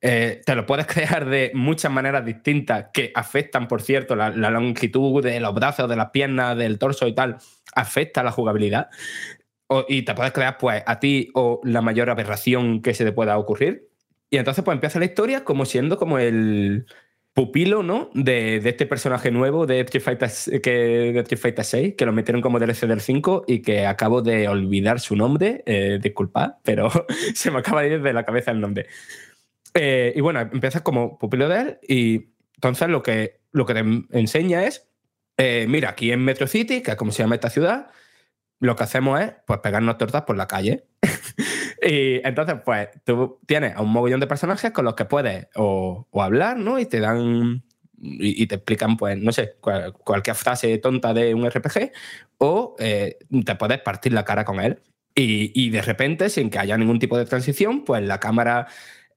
te lo puedes <laughs> crear de muchas maneras distintas que afectan, por cierto, la, la, longitud de los brazos, de las piernas, del torso y tal, afecta la jugabilidad. y te puedes crear, pues, a ti o la mayor aberración que se te pueda ocurrir. Y entonces, pues, empieza la historia como siendo como el pupilo, ¿no? De, este personaje nuevo de Street, Fighter, que, de Street Fighter 6, que lo metieron como DLC del 5 y que acabo de olvidar su nombre. Eh, disculpad, pero <laughs> se me acaba de ir de la cabeza el nombre. Eh, y bueno, empiezas como pupilo de él y entonces lo que, lo que te enseña es eh, mira, aquí en Metro City, que es como se llama esta ciudad, lo que hacemos es pues pegarnos tortas por la calle. <laughs> y entonces, pues, tú tienes a un mogollón de personajes con los que puedes o, hablar, ¿no? Y te dan. Y, te explican, pues, no sé, cualquier frase tonta de un RPG, o eh, te puedes partir la cara con él. Y, y, de repente, sin que haya ningún tipo de transición, pues la cámara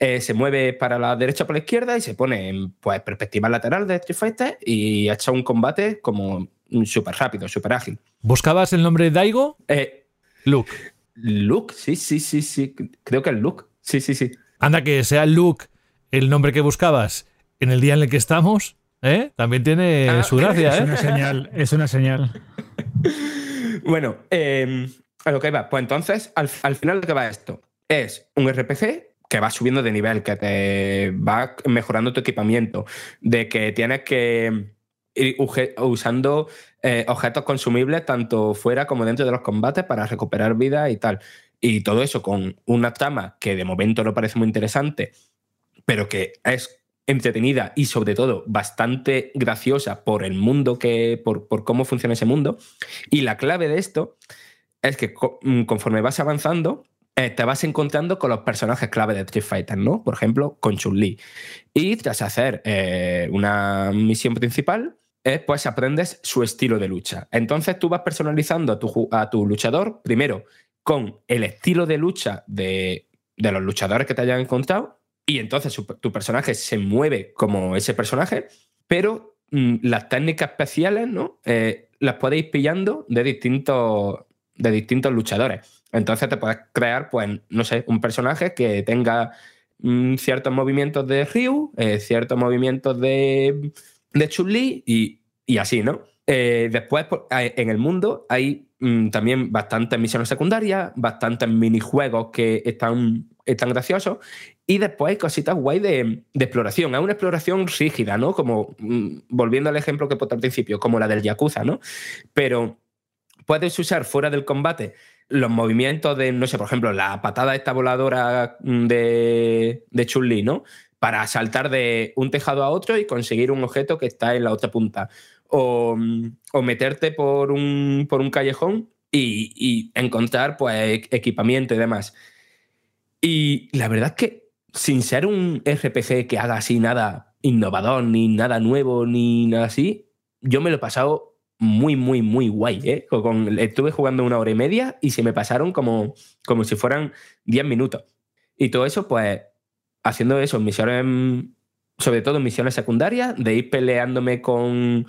eh, se mueve para la derecha o para la izquierda y se pone en pues, perspectiva lateral de Street Fighter y ha hecho un combate como súper rápido, súper ágil. ¿Buscabas el nombre de Daigo? Eh, Luke. Luke, sí, sí, sí, sí. Creo que es Luke. Sí, sí, sí. Anda, que sea Luke el nombre que buscabas en el día en el que estamos, ¿eh? También tiene Ah, su gracia, Es ¿eh? una señal, es una señal. <laughs> Bueno, eh, a lo que va. Pues entonces, al, al final que va esto es un RPG que va subiendo de nivel, que te va mejorando tu equipamiento, de que tienes que ir usando eh, objetos consumibles tanto fuera como dentro de los combates para recuperar vida y tal. Y todo eso con una trama que de momento no parece muy interesante, pero que es entretenida y sobre todo bastante graciosa por el mundo que por, por cómo funciona ese mundo y la clave de esto es que mm, conforme vas avanzando eh, te vas encontrando con los personajes clave de Street Fighter, ¿no? Por ejemplo, con Chun-Li. Y tras hacer eh, una misión principal, eh, pues aprendes su estilo de lucha. Entonces tú vas personalizando a tu, luchador, primero con el estilo de lucha de, los luchadores que te hayan encontrado, y entonces tu personaje se mueve como ese personaje, pero mm, las técnicas especiales, ¿no? Las podéis pillando de distintos luchadores. Entonces te puedes crear, pues, no sé, un personaje que tenga mm, ciertos movimientos de Ryu, eh, ciertos movimientos de, de Chun-Li y, y así, ¿no? Eh, después, pues, en el mundo hay mm, también bastantes misiones secundarias, bastantes minijuegos que están, están graciosos y después hay cositas guay de, de exploración. Es una exploración rígida, ¿no? Como, mm, volviendo al ejemplo que puse al principio, como la del Yakuza, ¿no? Pero puedes usar fuera del combate los movimientos de, no sé, por ejemplo, la patada esta voladora mm, de, de Chun-Li, ¿no? Para saltar de un tejado a otro y conseguir un objeto que está en la otra punta. O, mm, o meterte por un, por un callejón y, y encontrar pues, equipamiento y demás. Y la verdad es que sin ser un RPG que haga así nada innovador, ni nada nuevo, ni nada así, yo me lo he pasado muy, muy, muy guay. ¿eh? Con- estuve jugando una hora y media y se me pasaron como, como si fueran 10 minutos. Y todo eso, pues, haciendo eso, misiones, sobre todo misiones secundarias, de ir peleándome con,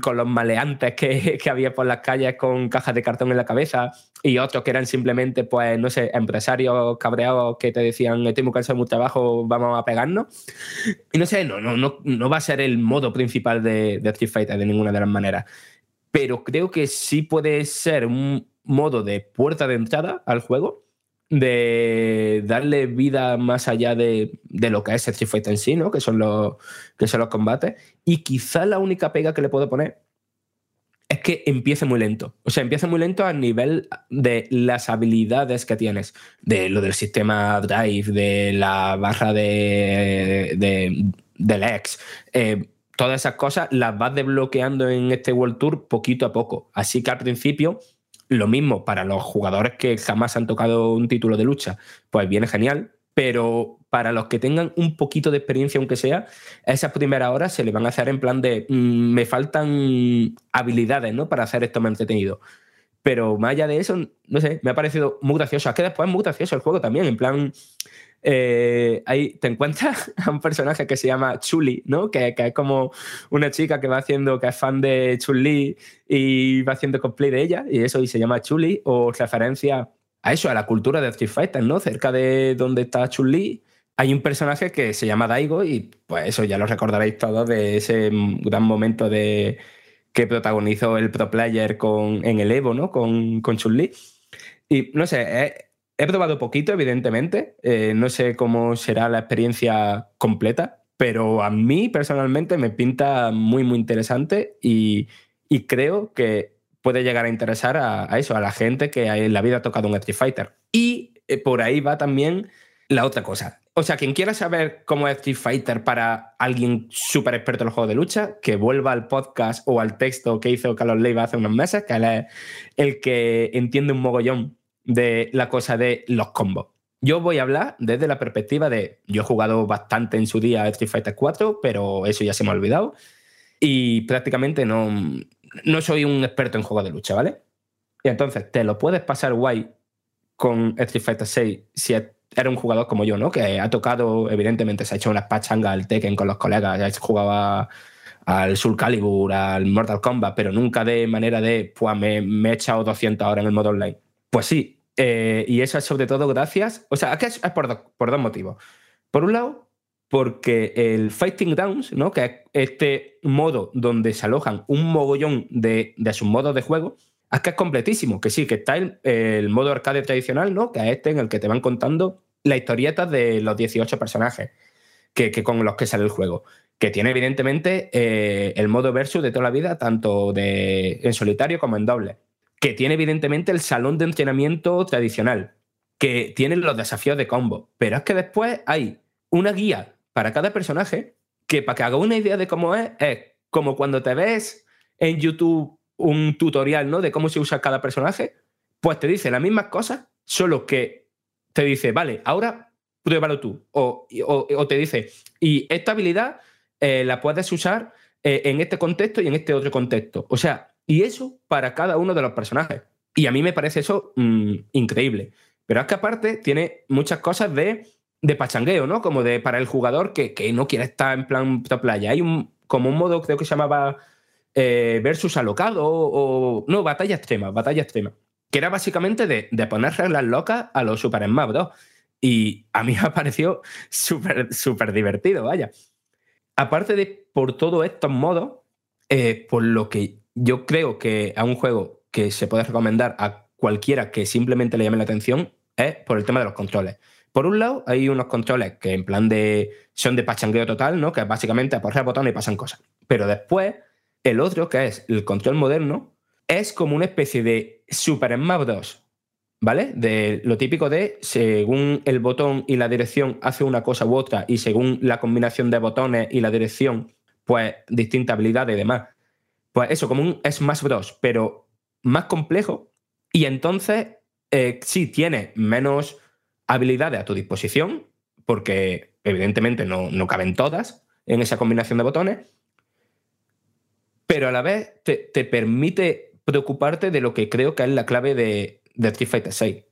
con los maleantes que, <laughs> que había por las calles con cajas de cartón en la cabeza y otros que eran simplemente, pues, no sé, empresarios cabreados que te decían, estoy muy cansado de mucho trabajo, vamos a pegarnos. Y no sé, no, no, no, no va a ser el modo principal de, de Street Fighter de ninguna de las maneras. Pero creo que sí puede ser un modo de puerta de entrada al juego, de darle vida más allá de, de lo que es Street Fighter en sí, ¿no? Que son los, que son los combates. Y quizá la única pega que le puedo poner es que empiece muy lento. O sea, empieza muy lento a nivel de las habilidades que tienes, de lo del sistema Drive, de la barra de, de, del X. Eh, todas esas cosas las vas desbloqueando en este World Tour poquito a poco. Así que al principio, lo mismo para los jugadores que jamás han tocado un título de lucha, pues viene genial. Pero para los que tengan un poquito de experiencia, aunque sea, esas primeras horas se le van a hacer en plan de mm, me faltan habilidades ¿no? para hacer esto más entretenido. Pero más allá de eso, no sé, me ha parecido muy gracioso. Es que después es muy gracioso el juego también. En plan, eh, ahí te encuentras <laughs> a un personaje que se llama Chuli, ¿no? Que, que es como una chica que va haciendo, que es fan de Chun-Li y va haciendo cosplay de ella, y eso, y se llama Chuli, o referencia a eso, a la cultura de Street Fighter, ¿no? Cerca de donde está Chun-Li, hay un personaje que se llama Daigo, y pues eso ya lo recordaréis todos de ese gran momento de que protagonizó el pro player con, en el Evo, ¿no? Con, con Chun-Li. Y no sé, he, he probado poquito, evidentemente. Eh, no sé cómo será la experiencia completa, pero a mí personalmente me pinta muy, muy interesante y, creo que puede llegar a interesar a, eso, a la gente que en la vida ha tocado un Street Fighter. Y eh, por ahí va también la otra cosa. O sea, quien quiera saber cómo es Street Fighter para alguien súper experto en los juegos de lucha, que vuelva al podcast o al texto que hizo Carlos Leiva hace unos meses, que él el que entiende un mogollón de la cosa de los combos. Yo voy a hablar desde la perspectiva de, yo he jugado bastante en su día a Street Fighter 4, pero eso ya se me ha olvidado. Y prácticamente no, no soy un experto en juegos de lucha, ¿vale? Y entonces te lo puedes pasar guay con Street Fighter 6 si era un jugador como yo, ¿no? Que ha tocado, evidentemente, se ha hecho unas pachangas al Tekken con los colegas, ya jugaba al Soul Calibur, al Mortal Kombat, pero nunca de manera de, pues me, me he echado 200 horas en el modo online. Pues sí, eh, y eso es sobre todo gracias, o sea, es, por, dos motivos. Por un lado, porque el Fighting Downs, ¿no? que es este modo donde se alojan un mogollón de, de sus modos de juego, es que es completísimo, que sí, que está el, modo arcade tradicional, ¿no? que es este en el que te van contando la historieta de los 18 personajes que, con los que sale el juego que tiene evidentemente eh, el modo versus de toda la vida, tanto de, en solitario como en doble, que tiene evidentemente el salón de entrenamiento tradicional, que tiene los desafíos de combo, pero es que después hay una guía para cada personaje que para que haga una idea de cómo es, es como cuando te ves en YouTube un tutorial ¿no? de cómo se usa cada personaje, pues te dice las mismas cosas, solo que te dice, vale, ahora pruébalo tú. O, o te dice, y esta habilidad eh, la puedes usar eh, en este contexto y en este otro contexto. O sea, y eso para cada uno de los personajes. Y a mí me parece eso mm, increíble. Pero es que aparte tiene muchas cosas de, de pachangueo, ¿no? Como de para el jugador que, no quiere estar en plan playa. Hay un, como un modo, creo que se llamaba eh, versus alocado o, No, batalla extrema, batalla extrema. Que era básicamente de, de poner reglas locas a los Super Smash 2. Y a mí <laughs> me ha parecido súper, súper divertido, vaya aparte de por todos estos modos, eh, por lo que yo creo que a un juego que se puede recomendar a cualquiera que simplemente le llame la atención es por el tema de los controles. Por un lado, hay unos controles que en plan de son de pachangueo total, ¿no? Que básicamente aporreas botones y pasan cosas. Pero después, el otro, que es el control moderno, es como una especie de Super Smash 2 ¿vale? De lo típico de según el botón y la dirección hace una cosa u otra y según la combinación de botones y la dirección, pues distinta habilidad y demás. Pues eso, como un Smash Bros, pero más complejo y entonces eh, sí tiene menos habilidades a tu disposición, porque evidentemente no, no caben todas en esa combinación de botones, pero a la vez te, te permite preocuparte de lo que creo que es la clave de, de Street Fighter 6.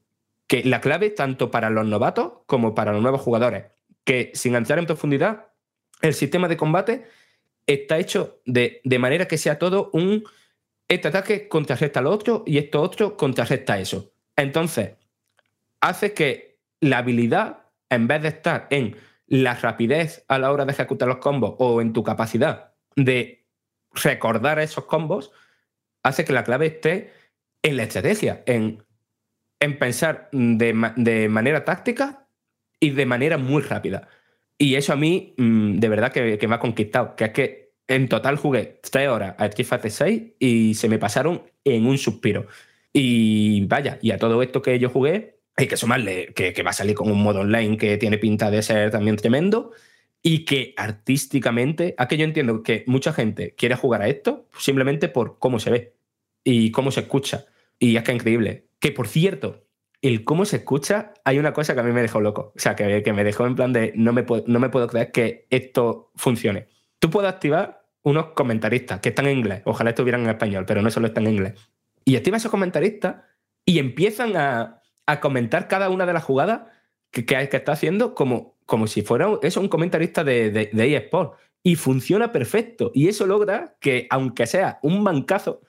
Que la clave, tanto para los novatos como para los nuevos jugadores, que sin entrar en profundidad, el sistema de combate está hecho de, manera que sea todo un. Este ataque contrarresta al otro y esto otro contrarresta eso. Entonces, hace que la habilidad, en vez de estar en la rapidez a la hora de ejecutar los combos o en tu capacidad de recordar esos combos, hace que la clave esté en la estrategia, en en pensar de, manera táctica y de manera muy rápida. Y eso a mí, mm, de verdad, que, me ha conquistado. Que es que en total jugué tres horas a Street Fighter 6 y se me pasaron en un suspiro. Y vaya, y a todo esto que yo jugué, hay que sumarle que, va a salir con un modo online que tiene pinta de ser también tremendo y que artísticamente, a que yo entiendo que mucha gente quiere jugar a esto simplemente por cómo se ve y cómo se escucha. Y es que es increíble. Que por cierto, el cómo se escucha, hay una cosa que a mí me dejó loco. O sea, que, que me dejó en plan de no me, no me puedo creer que esto funcione. Tú puedes activar unos comentaristas que están en inglés. Ojalá estuvieran en español, pero no solo están en inglés. Y activa esos comentaristas y empiezan a, a comentar cada una de las jugadas que, que, está haciendo como, como si fuera eso, un comentarista de, de, de eSport. Y funciona perfecto. Y eso logra que, aunque sea un bancazo,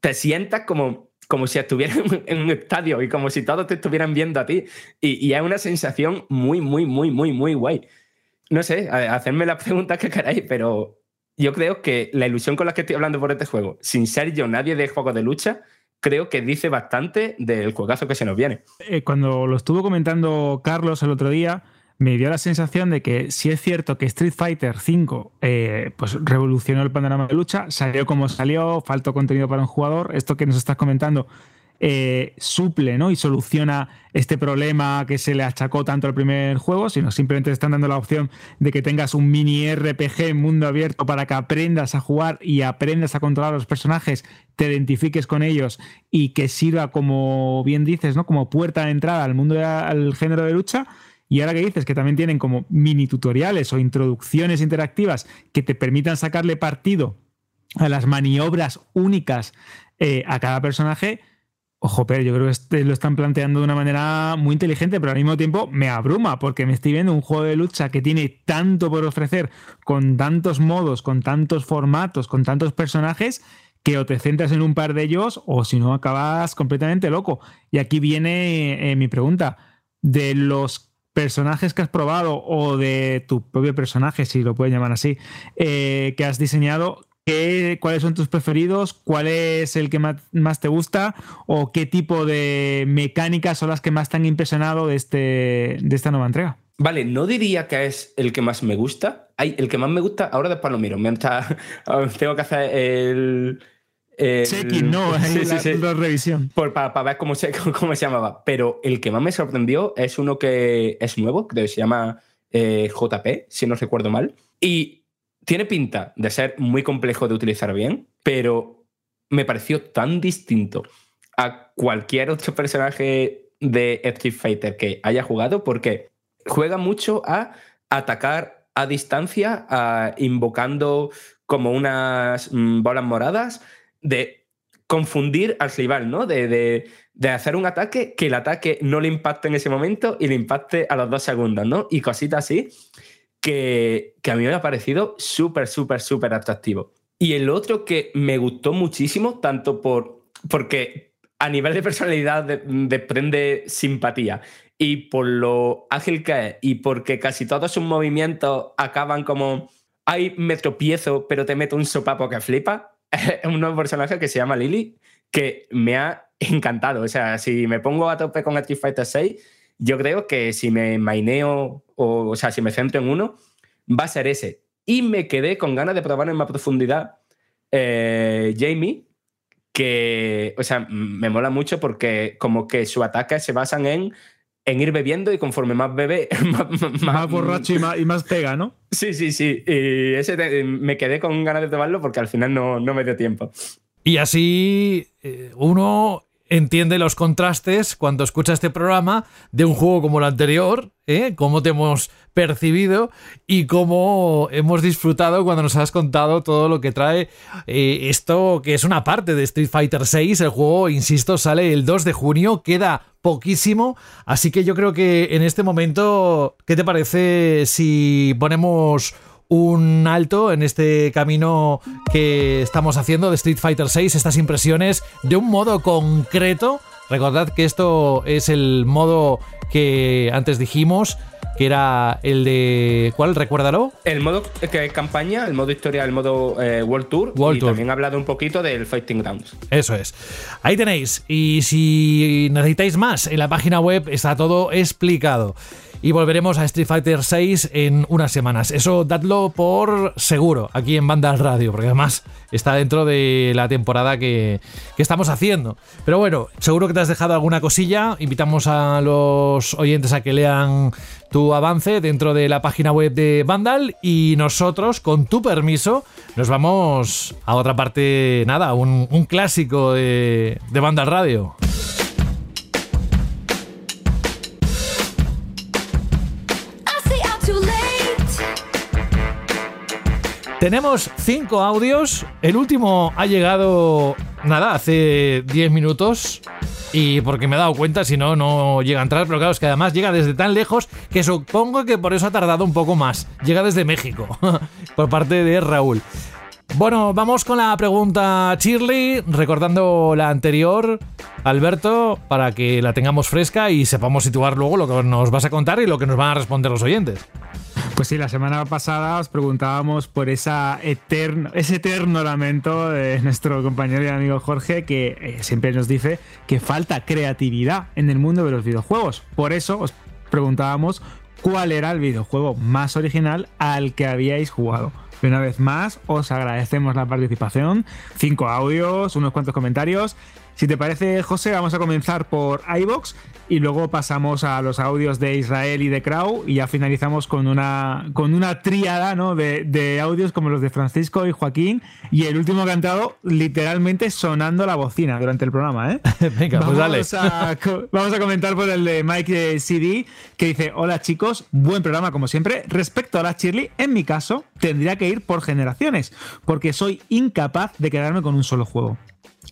te sientas como como si estuvieras <laughs> en un estadio y como si todos te estuvieran viendo a ti. Y, es una sensación muy, muy, muy, muy, muy guay. No sé, hacerme las preguntas que queráis, pero yo creo que la ilusión con la que estoy hablando por este juego, sin ser yo nadie de juegos de lucha, creo que dice bastante del juegazo que se nos viene. Eh, cuando lo estuvo comentando Carlos el otro día, me dio la sensación de que si es cierto que Street Fighter V eh, pues revolucionó el panorama de lucha, salió como salió, faltó contenido para un jugador, esto que nos estás comentando eh, suple y soluciona este problema que se le achacó tanto al primer juego, sino simplemente te están dando la opción de que tengas un mini RPG en mundo abierto para que aprendas a jugar y aprendas a controlar a los personajes, te identifiques con ellos y que sirva como bien dices, ¿no? como puerta de entrada al mundo al género de lucha y ahora que dices que también tienen como mini tutoriales o introducciones interactivas que te permitan sacarle partido a las maniobras únicas eh, a cada personaje, Ojo, pero yo creo que este lo están planteando de una manera muy inteligente, pero al mismo tiempo me abruma porque me estoy viendo un juego de lucha que tiene tanto por ofrecer, con tantos modos, con tantos formatos, con tantos personajes, que o te centras en un par de ellos o si no acabas completamente loco. Y aquí viene eh, mi pregunta. De los personajes que has probado o de tu propio personaje, si lo puedes llamar así, eh, que has diseñado, ¿cuáles son tus preferidos? ¿Cuál es el que más, te gusta? ¿O qué tipo de mecánicas son las que más te han impresionado de, este, de esta nueva entrega? Vale, no diría que es el que más me gusta. Hay, el que más me gusta, ahora después lo miro. tengo que hacer el. Checking, no, <laughs> sí, sí, la, revisión. Para ver cómo se, <laughs> cómo se llamaba. Pero el que más me sorprendió es uno que es nuevo, que se llama eh, JP, si no recuerdo mal. Y tiene pinta de ser muy complejo de utilizar bien, pero me pareció tan distinto a cualquier otro personaje de Street Fighter que haya jugado porque juega mucho a atacar a distancia, invocando como unas mm, bolas moradas, de confundir al rival, ¿no? De, de, hacer un ataque que el ataque no le impacte en ese momento y le impacte a los dos segundos, ¿no? Y cositas así que, a mí me ha parecido súper, súper, súper atractivo. Y el otro que me gustó muchísimo, tanto por, porque a nivel de personalidad desprende simpatía y por lo ágil que es y porque casi todos sus movimientos acaban como, ay, me tropiezo, pero te meto un sopapo que flipa, <laughs> es un nuevo personaje que se llama Lily, que me ha encantado. O sea, si me pongo a tope con Street Fighter 6, yo creo que si me maineo, o, o sea, si me centro en uno, va a ser ese. Y me quedé con ganas de probar en más profundidad eh, Jamie, que, o sea, me mola mucho porque como que sus ataques se basan en, en ir bebiendo y conforme más bebe, <laughs> más, borracho y más, pega, ¿no? Sí, sí, sí. Y ese me quedé con ganas de probarlo porque al final no, no me dio tiempo. Y así eh, uno entiende los contrastes cuando escucha este programa de un juego como el anterior, ¿eh? cómo te hemos percibido y cómo hemos disfrutado cuando nos has contado todo lo que trae eh, esto, que es una parte de Street Fighter VI. El juego, insisto, sale el 2 de junio, queda poquísimo, así que yo creo que en este momento, ¿qué te parece si ponemos un alto en este camino que estamos haciendo de Street Fighter 6, estas impresiones de un modo concreto. Recordad que esto es el modo que antes dijimos, que era el de. ¿Cuál? Recuérdalo. El modo que campaña, el modo historia, el modo eh, World Tour. y también he hablado un poquito del Fighting Grounds. Eso es. Ahí tenéis. Y si necesitáis más, en la página web está todo explicado y volveremos a Street Fighter 6 en unas semanas. Eso dadlo por seguro aquí en Banda Radio, porque además está dentro de la temporada que, que, estamos haciendo. Pero bueno, seguro que te has dejado alguna cosilla. Invitamos a los oyentes a que lean tu avance dentro de la página web de Vandal y nosotros, con tu permiso, nos vamos a otra parte, nada, un, un clásico de, de Vandal Radio. Tenemos cinco audios. El último ha llegado, nada, hace 10 minutos. Y porque me he dado cuenta, si no, no llega a entrar. Pero claro, es que además llega desde tan lejos que supongo que por eso ha tardado un poco más. Llega desde México, <laughs> por parte de Raúl. Bueno, vamos con la pregunta Shirley, recordando la anterior, Alberto, para que la tengamos fresca y sepamos situar luego lo que nos vas a contar y lo que nos van a responder los oyentes. Pues sí, la semana pasada os preguntábamos por esa eterno, ese eterno lamento de nuestro compañero y amigo Jorge, que eh, siempre nos dice que falta creatividad en el mundo de los videojuegos. Por eso os preguntábamos cuál era el videojuego más original al que habíais jugado. Y una vez más, os agradecemos la participación. Cinco audios, unos cuantos comentarios si te parece, José, vamos a comenzar por iBox y luego pasamos a los audios de Israel y de Crow y ya finalizamos con una, con una tríada ¿no? de, audios como los de Francisco y Joaquín y el último cantado literalmente sonando la bocina durante el programa. ¿eh? <laughs> Venga, pues vamos A, <laughs> vamos a comentar por el de Mike CD que dice, hola chicos, buen programa como siempre. Respecto a la Shirley, en mi caso tendría que ir por generaciones porque soy incapaz de quedarme con un solo juego.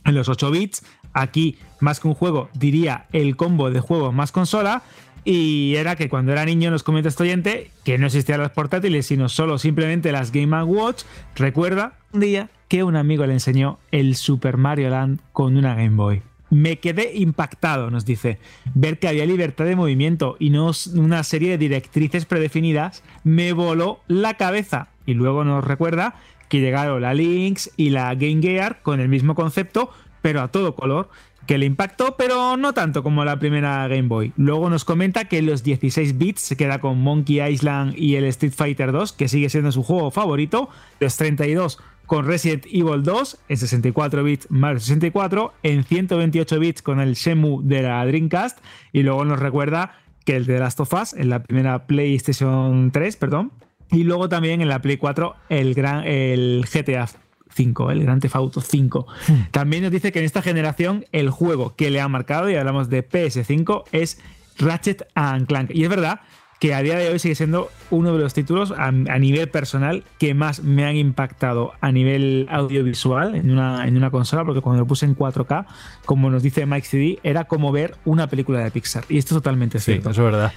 En los 8 bits. Aquí, más que un juego, diría el combo de juegos más consola. Y era que cuando era niño, nos comenta este oyente, que no existían los portátiles, sino solo simplemente las Game Watch. Recuerda un día que un amigo le enseñó el Super Mario Land con una Game Boy. Me quedé impactado, nos dice. Ver que había libertad de movimiento y no una serie de directrices predefinidas me voló la cabeza. Y luego nos recuerda que llegaron la Lynx y la Game Gear con el mismo concepto, pero a todo color, que le impactó, pero no tanto como la primera Game Boy. Luego nos comenta que los 16 bits se queda con Monkey Island y el Street Fighter 2, que sigue siendo su juego favorito. Los 32 con Resident Evil 2 en 64 bits más 64, en 128 bits con el Shemu de la Dreamcast y luego nos recuerda que el de Last of Us en la primera PlayStation 3, perdón, y luego también en la Play 4 el, gran, el GTA 5, el Grand Theft Auto 5. Hmm. También nos dice que en esta generación el juego que le ha marcado, y hablamos de PS5, es Ratchet and Clank. Y es verdad que a día de hoy sigue siendo uno de los títulos a, nivel personal que más me han impactado a nivel audiovisual en una, en una consola, porque cuando lo puse en 4K, como nos dice Mike CD, era como ver una película de Pixar. Y esto es totalmente cierto. eso es verdad.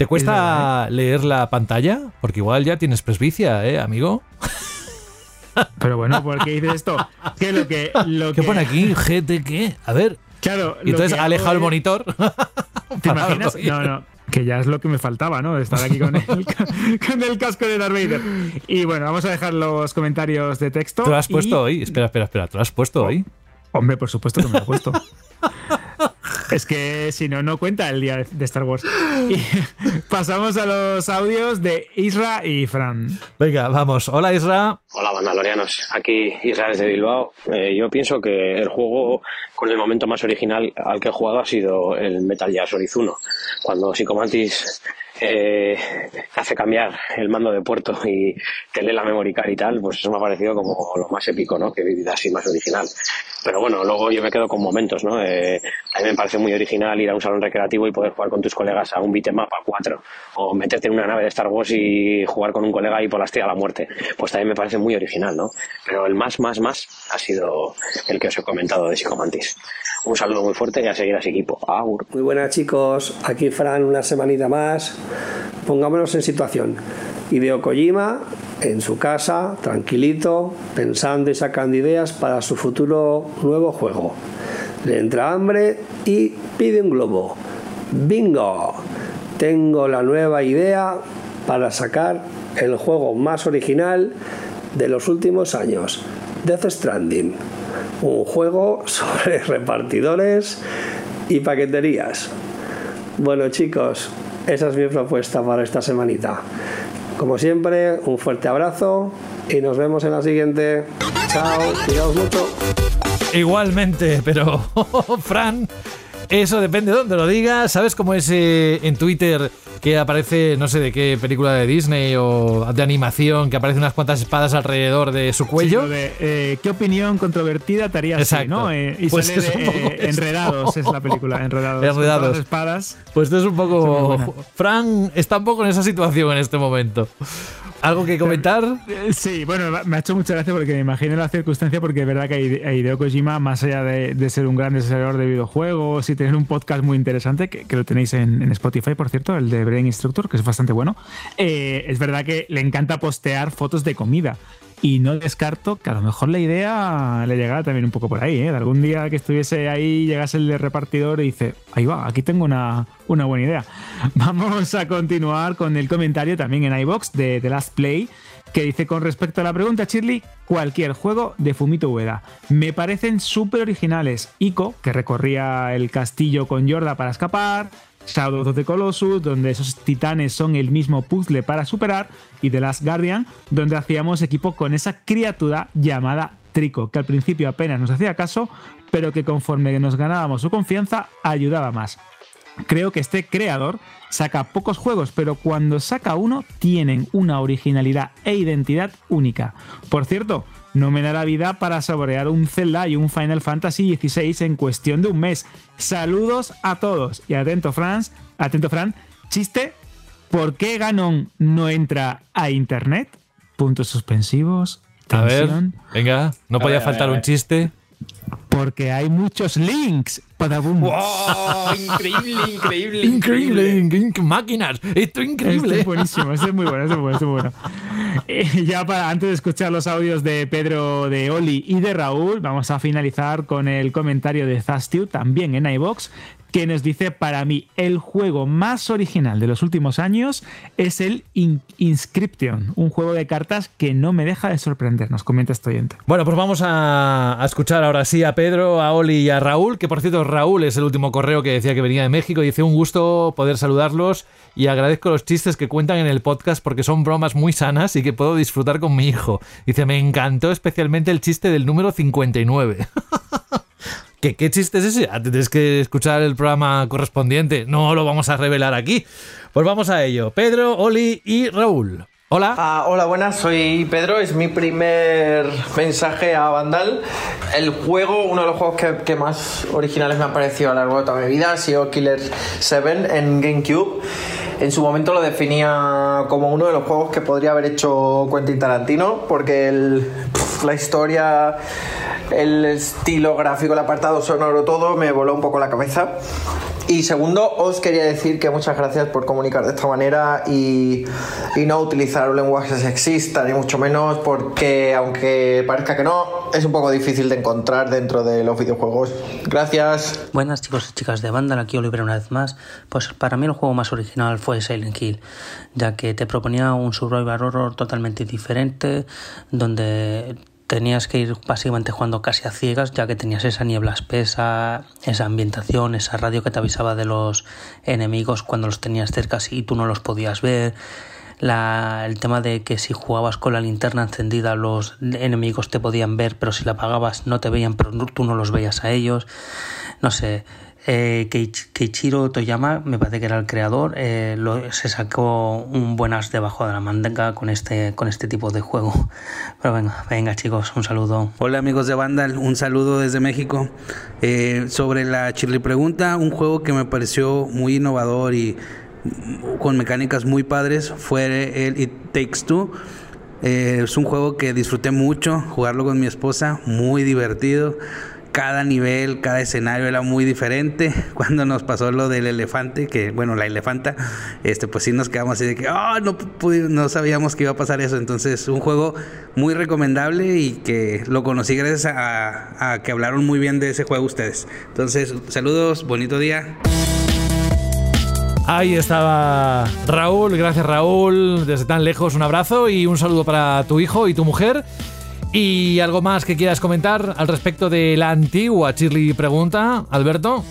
¿Te cuesta ¿eh? leer la pantalla? Porque igual ya tienes presbicia, ¿eh, amigo? Pero bueno, ¿por qué dices esto? ¿Qué, lo que, lo ¿Qué pone aquí? ¿GT qué? A ver. Claro. Y entonces ha alejado el monitor. ¿Te <laughs> imaginas? No, no que ya es lo que me faltaba, ¿no? Estar aquí con el, <laughs> <laughs> con el casco de Darth Vader. Y bueno, vamos a dejar los comentarios de texto. ¿Tú lo has puesto hoy? Espera, espera, espera. ¿Tú lo has puesto hoy? Hombre, por supuesto que me lo he puesto. Es que si no, no cuenta el día de Star Wars. Y <laughs> pasamos a los audios de Isra y Fran. Venga, vamos. Hola, Isra. Hola, bandalorianos. Aquí Isra desde Bilbao. Eh, yo pienso que el juego con el momento más original al que he jugado ha sido el Metal Gear Solid 1. Cuando Psychomantis eh, hace cambiar el mando de puerto y te lee la memory card y tal, pues eso me ha parecido como lo más épico, ¿no? Que he así más original. Pero bueno, luego yo me quedo con momentos, ¿no? Eh, a mí me parece muy original ir a un salón recreativo y poder jugar con tus colegas a un beatmap a 4 o meterte en una nave de Star Wars y jugar con un colega y por la estrella a la muerte. Pues también me parece muy original, ¿no? Pero el más, más, más ha sido el que os he comentado de Psicomantis. Un saludo muy fuerte y a seguir a ese equipo. Agur. Muy buenas chicos, aquí Fran una semanita más. Pongámonos en situación. Hideo Kojima en su casa, tranquilito, pensando y sacando ideas para su futuro nuevo juego. Le entra hambre y pide un globo. ¡Bingo! Tengo la nueva idea para sacar el juego más original de los últimos años, Death Stranding. Un juego sobre <laughs> repartidores y paqueterías. Bueno chicos, esa es mi propuesta para esta semanita. Como siempre, un fuerte abrazo y nos vemos en la siguiente. Chao, cuidaos mucho. Igualmente, pero <laughs> Fran, eso depende de dónde lo digas. ¿Sabes cómo es eh, en Twitter que aparece, no sé de qué película de Disney o de animación, que aparecen unas cuantas espadas alrededor de su cuello? Eh, ¿Qué opinión controvertida te harías Exacto. ¿no? Eh, y pues es un poco Enredados es la película, Enredados. Enredados. espadas. Pues esto es un poco... Fran está un poco en esa situación en este momento. ¿Algo que comentar? Eh, sí, bueno, me ha hecho mucha gracia porque me imagino la circunstancia porque es verdad que Hideo Kojima, más allá de, ser un gran desarrollador de videojuegos y tener un podcast muy interesante, que, lo tenéis en, Spotify, por cierto, el de Brain Instructor, que es bastante bueno, eh, es verdad que le encanta postear fotos de comida. Y no descarto que a lo mejor la idea le llegara también un poco por ahí, ¿eh? De algún día que estuviese ahí, llegase el de repartidor y dice, ahí va, aquí tengo una, una buena idea. <laughs> Vamos a continuar con el comentario también en iBox de The Last Play, que dice con respecto a la pregunta, Shirley, cualquier juego de Fumito Ueda. Me parecen súper originales. Ico, que recorría el castillo con Yorda para escapar, Shadow of the Colossus, donde esos titanes son el mismo puzzle para superar, y The Last Guardian, donde hacíamos equipo con esa criatura llamada Trico, que al principio apenas nos hacía caso, pero que conforme nos ganábamos su confianza, ayudaba más. Creo que este creador saca pocos juegos, pero cuando saca uno tienen una originalidad e identidad única. Por cierto, no me da la vida para saborear un Zelda y un Final Fantasy XVI en cuestión de un mes. Saludos a todos. Y atento, Franz, atento, Fran. Chiste, ¿por qué Ganon no entra a internet? Puntos suspensivos. A ver, venga, no podía faltar un chiste. Porque hay muchos links. Padabum. ¡Wow! <laughs> Increíble, increíble. Increíble, inc- máquinas. Esto es increíble. Este es buenísimo, este es muy bueno, este es muy bueno. este es muy bueno. <laughs> Eh, ya para antes de escuchar los audios de Pedro, de Oli y de Raúl, vamos a finalizar con el comentario de Zastiu, también en iBox, que nos dice: Para mí, el juego más original de los últimos años es el In- Inscription, un juego de cartas que no me deja de sorprender. Nos comenta este oyente. Bueno, pues vamos a, a escuchar ahora sí a Pedro, a Oli y a Raúl, que por cierto Raúl es el último correo que decía que venía de México y dice un gusto poder saludarlos y agradezco los chistes que cuentan en el podcast porque son bromas muy sanas y que puedo disfrutar con mi hijo. Dice, me encantó especialmente el chiste del número 59. <laughs> ¿Qué, ¿Qué chiste es ese? Ah, Tienes que escuchar el programa correspondiente. No lo vamos a revelar aquí. Pues vamos a ello. Pedro, Oli y Raúl. Hola. Ah, hola, buenas, soy Pedro, es mi primer mensaje a Vandal. El juego, uno de los juegos que, que más originales me ha parecido a lo largo de toda mi vida ha sido Killer 7 en GameCube. En su momento lo definía como uno de los juegos que podría haber hecho Quentin Tarantino, porque el- pf, la historia, el estilo gráfico, el apartado sonoro, todo me voló un poco la cabeza. Y segundo, os quería decir que muchas gracias por comunicar de esta manera y, y no utilizar un lenguaje sexista, ni mucho menos, porque aunque parezca que no, es un poco difícil de encontrar dentro de los videojuegos. Gracias. Buenas chicos y chicas de Vandal, aquí Oliver una vez más. Pues para mí el juego más original fue Silent Hill, ya que te proponía un survival horror totalmente diferente, donde tenías que ir básicamente jugando casi a ciegas, ya que tenías esa niebla espesa, esa ambientación, esa radio que te avisaba de los enemigos cuando los tenías cerca y tú no los podías ver. La- el tema de que si jugabas con la linterna encendida los enemigos te podían ver, pero si la apagabas no te veían, pero tú no los veías a ellos. No sé, eh, Keich- Keiichiro Toyama, me parece que era el creador, eh, lo- se sacó un buen as debajo de la manga con este, con este tipo de juego. <laughs> Pero venga, venga chicos, un saludo. Hola amigos de Vandal, un saludo desde México. Eh, sobre la chile pregunta, un juego que me pareció muy innovador y con mecánicas muy padres fue el It Takes Two. Eh, es un juego que disfruté mucho, jugarlo con mi esposa, muy divertido. Cada nivel, cada escenario era muy diferente. <laughs> Cuando nos pasó lo del elefante, que bueno, la elefanta, este, pues sí nos quedamos así de que "Ah, no, no sabíamos que iba a pasar eso. Entonces, un juego muy recomendable y que lo conocí gracias a, a que hablaron muy bien de ese juego ustedes. Entonces, saludos, bonito día. Ahí estaba Raúl, gracias Raúl, desde tan lejos un abrazo y un saludo para tu hijo y tu mujer. ¿Y algo más que quieras comentar al respecto de la antigua Chirly pregunta, Alberto?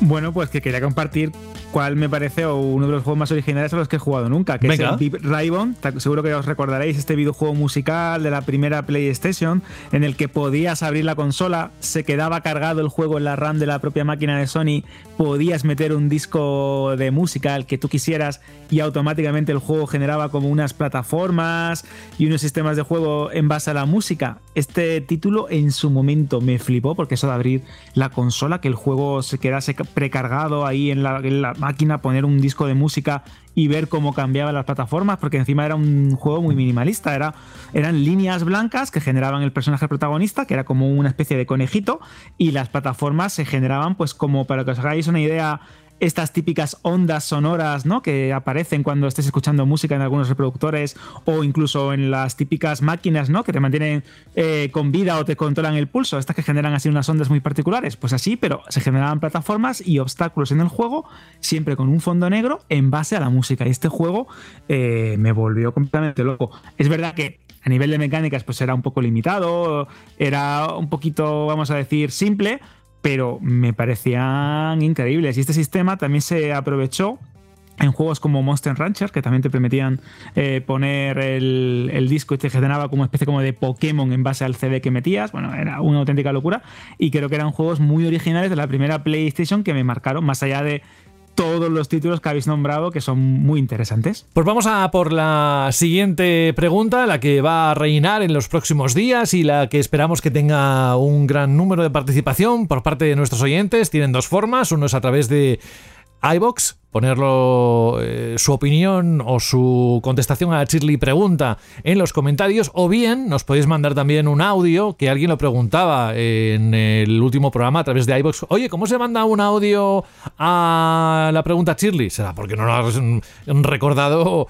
Bueno, pues que quería compartir cuál me parece uno de los juegos más originales a los que he jugado nunca, que Venga. es el Deep Ribbon. Seguro que os recordaréis este videojuego musical de la primera PlayStation en el que podías abrir la consola, se quedaba cargado el juego en la RAM de la propia máquina de Sony, podías meter un disco de música al que tú quisieras y automáticamente el juego generaba como unas plataformas y unos sistemas de juego en base a la música. Este título en su momento me flipó porque eso de abrir la consola, que el juego se quedase precargado ahí en la, en la máquina, poner un disco de música y ver cómo cambiaban las plataformas, porque encima era un juego muy minimalista, era, eran líneas blancas que generaban el personaje protagonista, que era como una especie de conejito, y las plataformas se generaban pues como, para que os hagáis una idea, estas típicas ondas sonoras ¿no? que aparecen cuando estés escuchando música en algunos reproductores o incluso en las típicas máquinas ¿no? que te mantienen eh, con vida o te controlan el pulso, estas que generan así unas ondas muy particulares, pues así, pero se generaban plataformas y obstáculos en el juego, siempre con un fondo negro en base a la música. Y este juego eh, me volvió completamente loco. Es verdad que a nivel de mecánicas pues era un poco limitado, era un poquito, vamos a decir, simple, pero me parecían increíbles. Y este sistema también se aprovechó en juegos como Monster Rancher, que también te permitían eh, poner el, el disco y te generaba como especie como de Pokémon en base al CD que metías. Bueno, era una auténtica locura. Y creo que eran juegos muy originales de la primera PlayStation que me marcaron, más allá de todos los títulos que habéis nombrado, que son muy interesantes. Pues vamos a por la siguiente pregunta, la que va a reinar en los próximos días y la que esperamos que tenga un gran número de participación por parte de nuestros oyentes. Tienen dos formas, uno es a través de iBox ponerlo eh, su opinión o su contestación a la Shirley pregunta en los comentarios o bien nos podéis mandar también un audio que alguien lo preguntaba en el último programa a través de iBox. Oye, ¿cómo se manda un audio a la pregunta Shirley? Será porque no lo has mm, recordado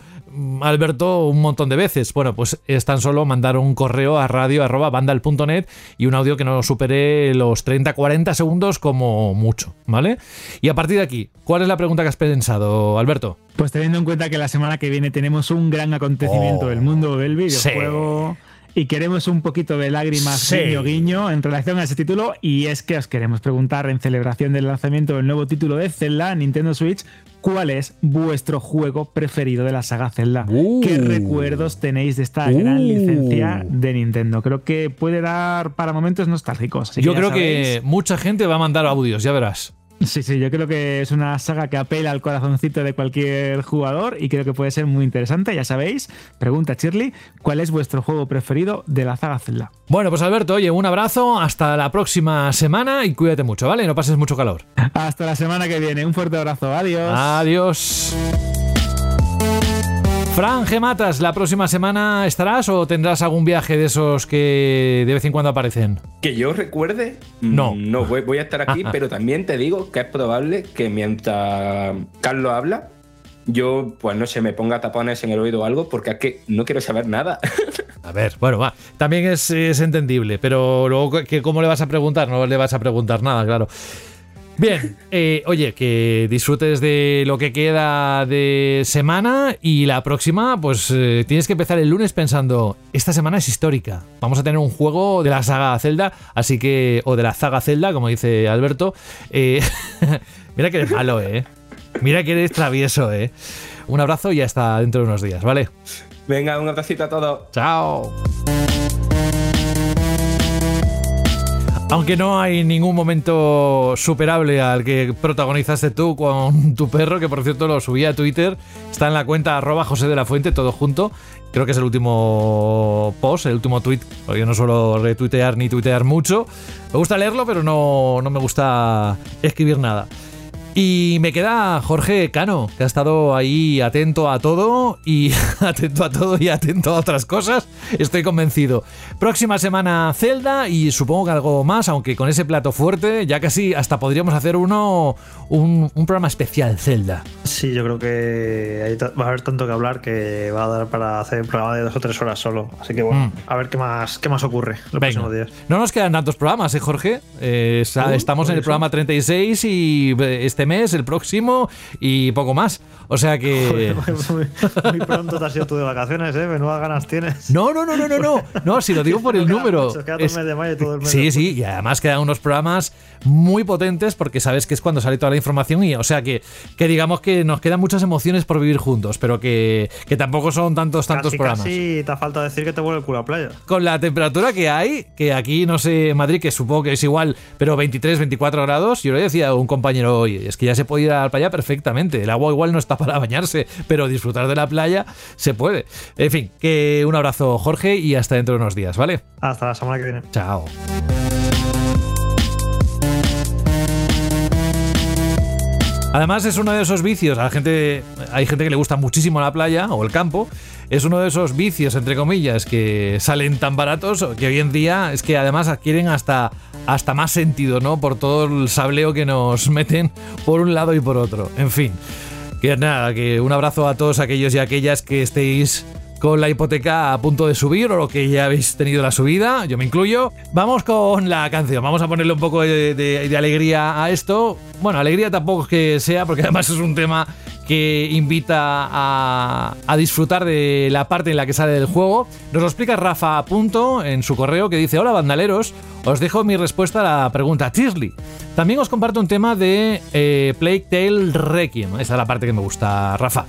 Alberto un montón de veces. Bueno, pues es tan solo mandar un correo a radio.bandal.net y un audio que no supere los 30-40 segundos como mucho, ¿vale? Y a partir de aquí, ¿cuál es la pregunta que has pensado, Alberto? Pues teniendo en cuenta que la semana que viene tenemos un gran acontecimiento Oh, del mundo del videojuego. Y queremos un poquito de lágrimas Sí. guiño guiño en relación a ese título. Y es que os queremos preguntar en celebración del lanzamiento del nuevo título de Zelda Nintendo Switch, ¿cuál es vuestro juego preferido de la saga Zelda? ¿Qué recuerdos tenéis de esta gran Uh. licencia de Nintendo? Creo que puede dar para momentos nostálgicos. Yo creo sabéis. que mucha gente va a mandar audios, ya verás. Sí, sí, yo creo que es una saga que apela al corazoncito de cualquier jugador y creo que puede ser muy interesante. Ya sabéis, pregunta Shirley, ¿cuál es vuestro juego preferido de la saga Zelda? Bueno, pues Alberto, oye, un abrazo, hasta la próxima semana y cuídate mucho, ¿vale? No pases mucho calor. <laughs> Hasta la semana que viene, un fuerte abrazo, adiós. Adiós. Fran Gematas, ¿la próxima semana estarás o tendrás algún viaje de esos que de vez en cuando aparecen? Que yo recuerde, No. mm, no voy, voy a estar aquí, <laughs> pero también te digo que es probable que mientras Carlos habla, yo, pues no sé, me ponga tapones en el oído o algo, porque es que no quiero saber nada. <laughs> A ver, bueno, va. También es, es entendible, pero luego, que ¿cómo le vas a preguntar? No le vas a preguntar nada, claro. Bien, eh, oye, que disfrutes de lo que queda de semana y la próxima, pues eh, tienes que empezar el lunes pensando, esta semana es histórica, vamos a tener un juego de la saga Zelda, así que, o de la saga Zelda, como dice Alberto. Eh, <laughs> mira que eres malo, ¿eh? Mira que eres travieso, ¿eh? Un abrazo y hasta dentro de unos días, ¿vale? Venga, un abracito a todos. Chao. Aunque no hay ningún momento superable al que protagonizaste tú con tu perro, que por cierto lo subí a Twitter, está en la cuenta José de la Fuente, todo junto. Creo que es el último post, el último tweet, yo no suelo retuitear ni tuitear mucho. Me gusta leerlo, pero no, no me gusta escribir nada. Y me queda Jorge Cano, que ha estado ahí atento a todo y <laughs> atento a todo y atento a otras cosas. Estoy convencido. Próxima semana Zelda y supongo que algo más, aunque con ese plato fuerte ya casi hasta podríamos hacer uno un, un programa especial Zelda. Sí, yo creo que va a haber tanto que hablar que va a dar para hacer un programa de dos o tres horas solo. Así que bueno, Mm. a ver qué más, qué más ocurre los Venga. próximos días. No nos quedan tantos programas, ¿eh, Jorge? Eh, Uh, estamos en el eso. programa 36 y eh, este mes, el próximo y poco más. O sea que... <laughs> muy, muy pronto te has ido tú de vacaciones, ¿eh? Menudas ganas tienes. No, no, no, no, no, no. No, si lo digo por el <laughs> número. Sí, sí, y además quedan unos programas muy potentes porque sabes que es cuando sale toda la información y o sea que, que digamos que nos quedan muchas emociones por vivir juntos, pero que, que tampoco son tantos, tantos casi, programas. Casi te ha falta decir que te vuelve el culo a playa. Con la temperatura que hay, que aquí no sé, en Madrid, que supongo que es igual, pero 23, 24 grados, yo le decía a un compañero hoy, es que ya se puede ir a la playa perfectamente. El agua igual no está para bañarse, pero disfrutar de la playa se puede. En fin, que un abrazo, Jorge, y hasta dentro de unos días, ¿vale? Hasta la semana que viene. Chao. Además es uno de esos vicios, a la gente, hay gente que le gusta muchísimo la playa o el campo, es uno de esos vicios, entre comillas, que salen tan baratos que hoy en día es que además adquieren hasta, hasta más sentido, ¿no? Por todo el sableo que nos <laughs> meten por un lado y por otro. En fin, que nada, que un abrazo a todos aquellos y aquellas que estéis con la hipoteca a punto de subir o que ya habéis tenido la subida, yo me incluyo. Vamos con la canción, vamos a ponerle un poco de, de- alegría a esto. Bueno, alegría tampoco que sea, porque <laughs> además es un tema que invita a, disfrutar de la parte en la que sale del juego. Nos lo explica Rafa a punto en su correo que dice, hola bandaleros, os dejo mi respuesta a la pregunta Tisley. También os comparto un tema de eh, Plague Tale Requiem. Esa es la parte que me gusta, Rafa.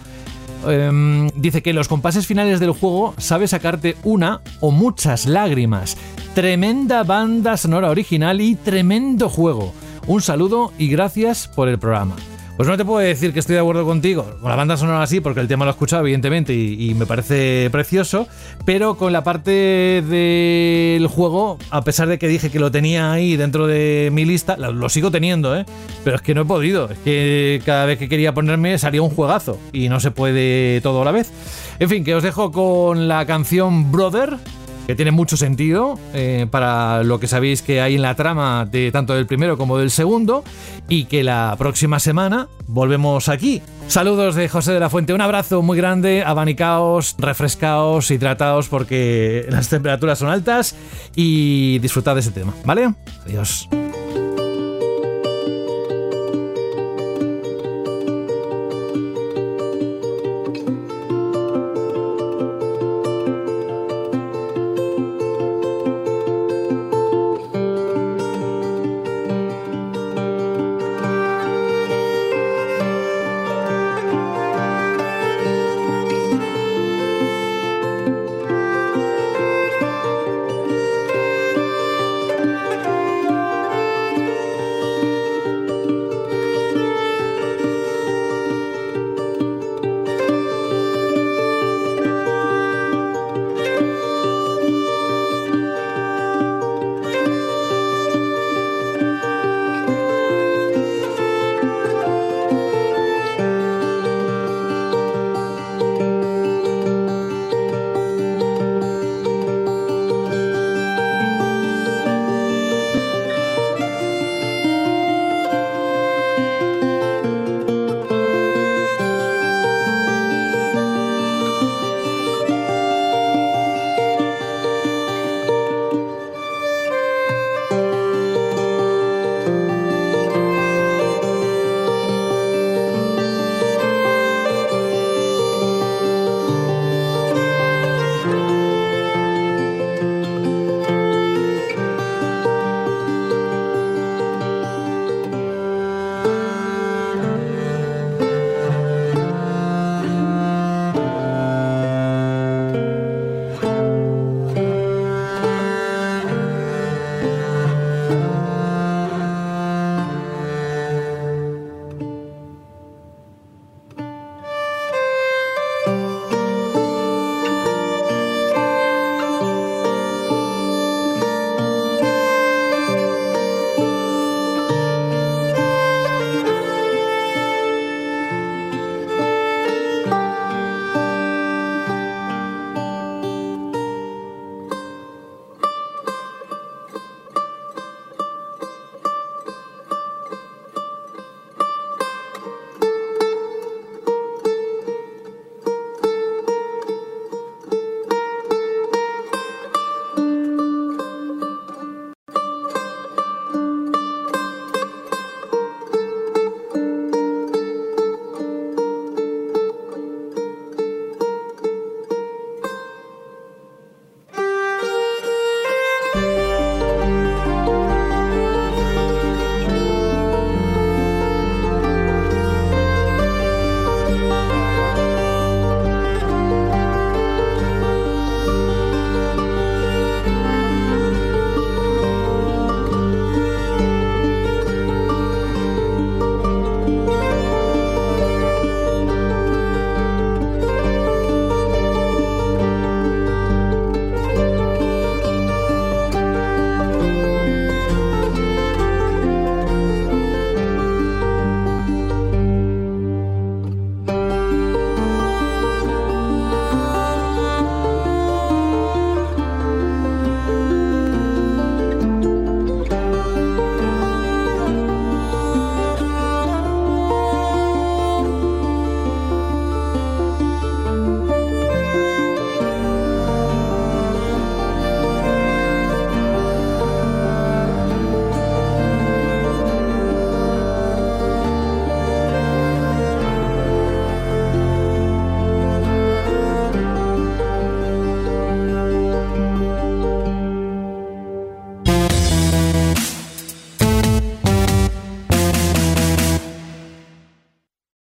Em, dice que en los compases finales del juego sabe sacarte una o muchas lágrimas. Tremenda banda sonora original y tremendo juego. Un saludo y gracias por el programa. Pues no te puedo decir que estoy de acuerdo contigo. Con la banda sonora así, porque el tema lo he escuchado, evidentemente, y, me parece precioso. Pero con la parte del juego, a pesar de que dije que lo tenía ahí dentro de mi lista, lo, lo sigo teniendo, ¿eh? Pero es que no he podido. Es que cada vez que quería ponerme salía un juegazo. Y no se puede todo a la vez. En fin, que os dejo con la canción Brother que tiene mucho sentido eh, para lo que sabéis que hay en la trama de tanto del primero como del segundo y que la próxima semana volvemos aquí. Saludos de José de la Fuente, un abrazo muy grande, abanicaos, refrescaos, hidrataos porque las temperaturas son altas y disfrutad de ese tema, ¿vale? Adiós.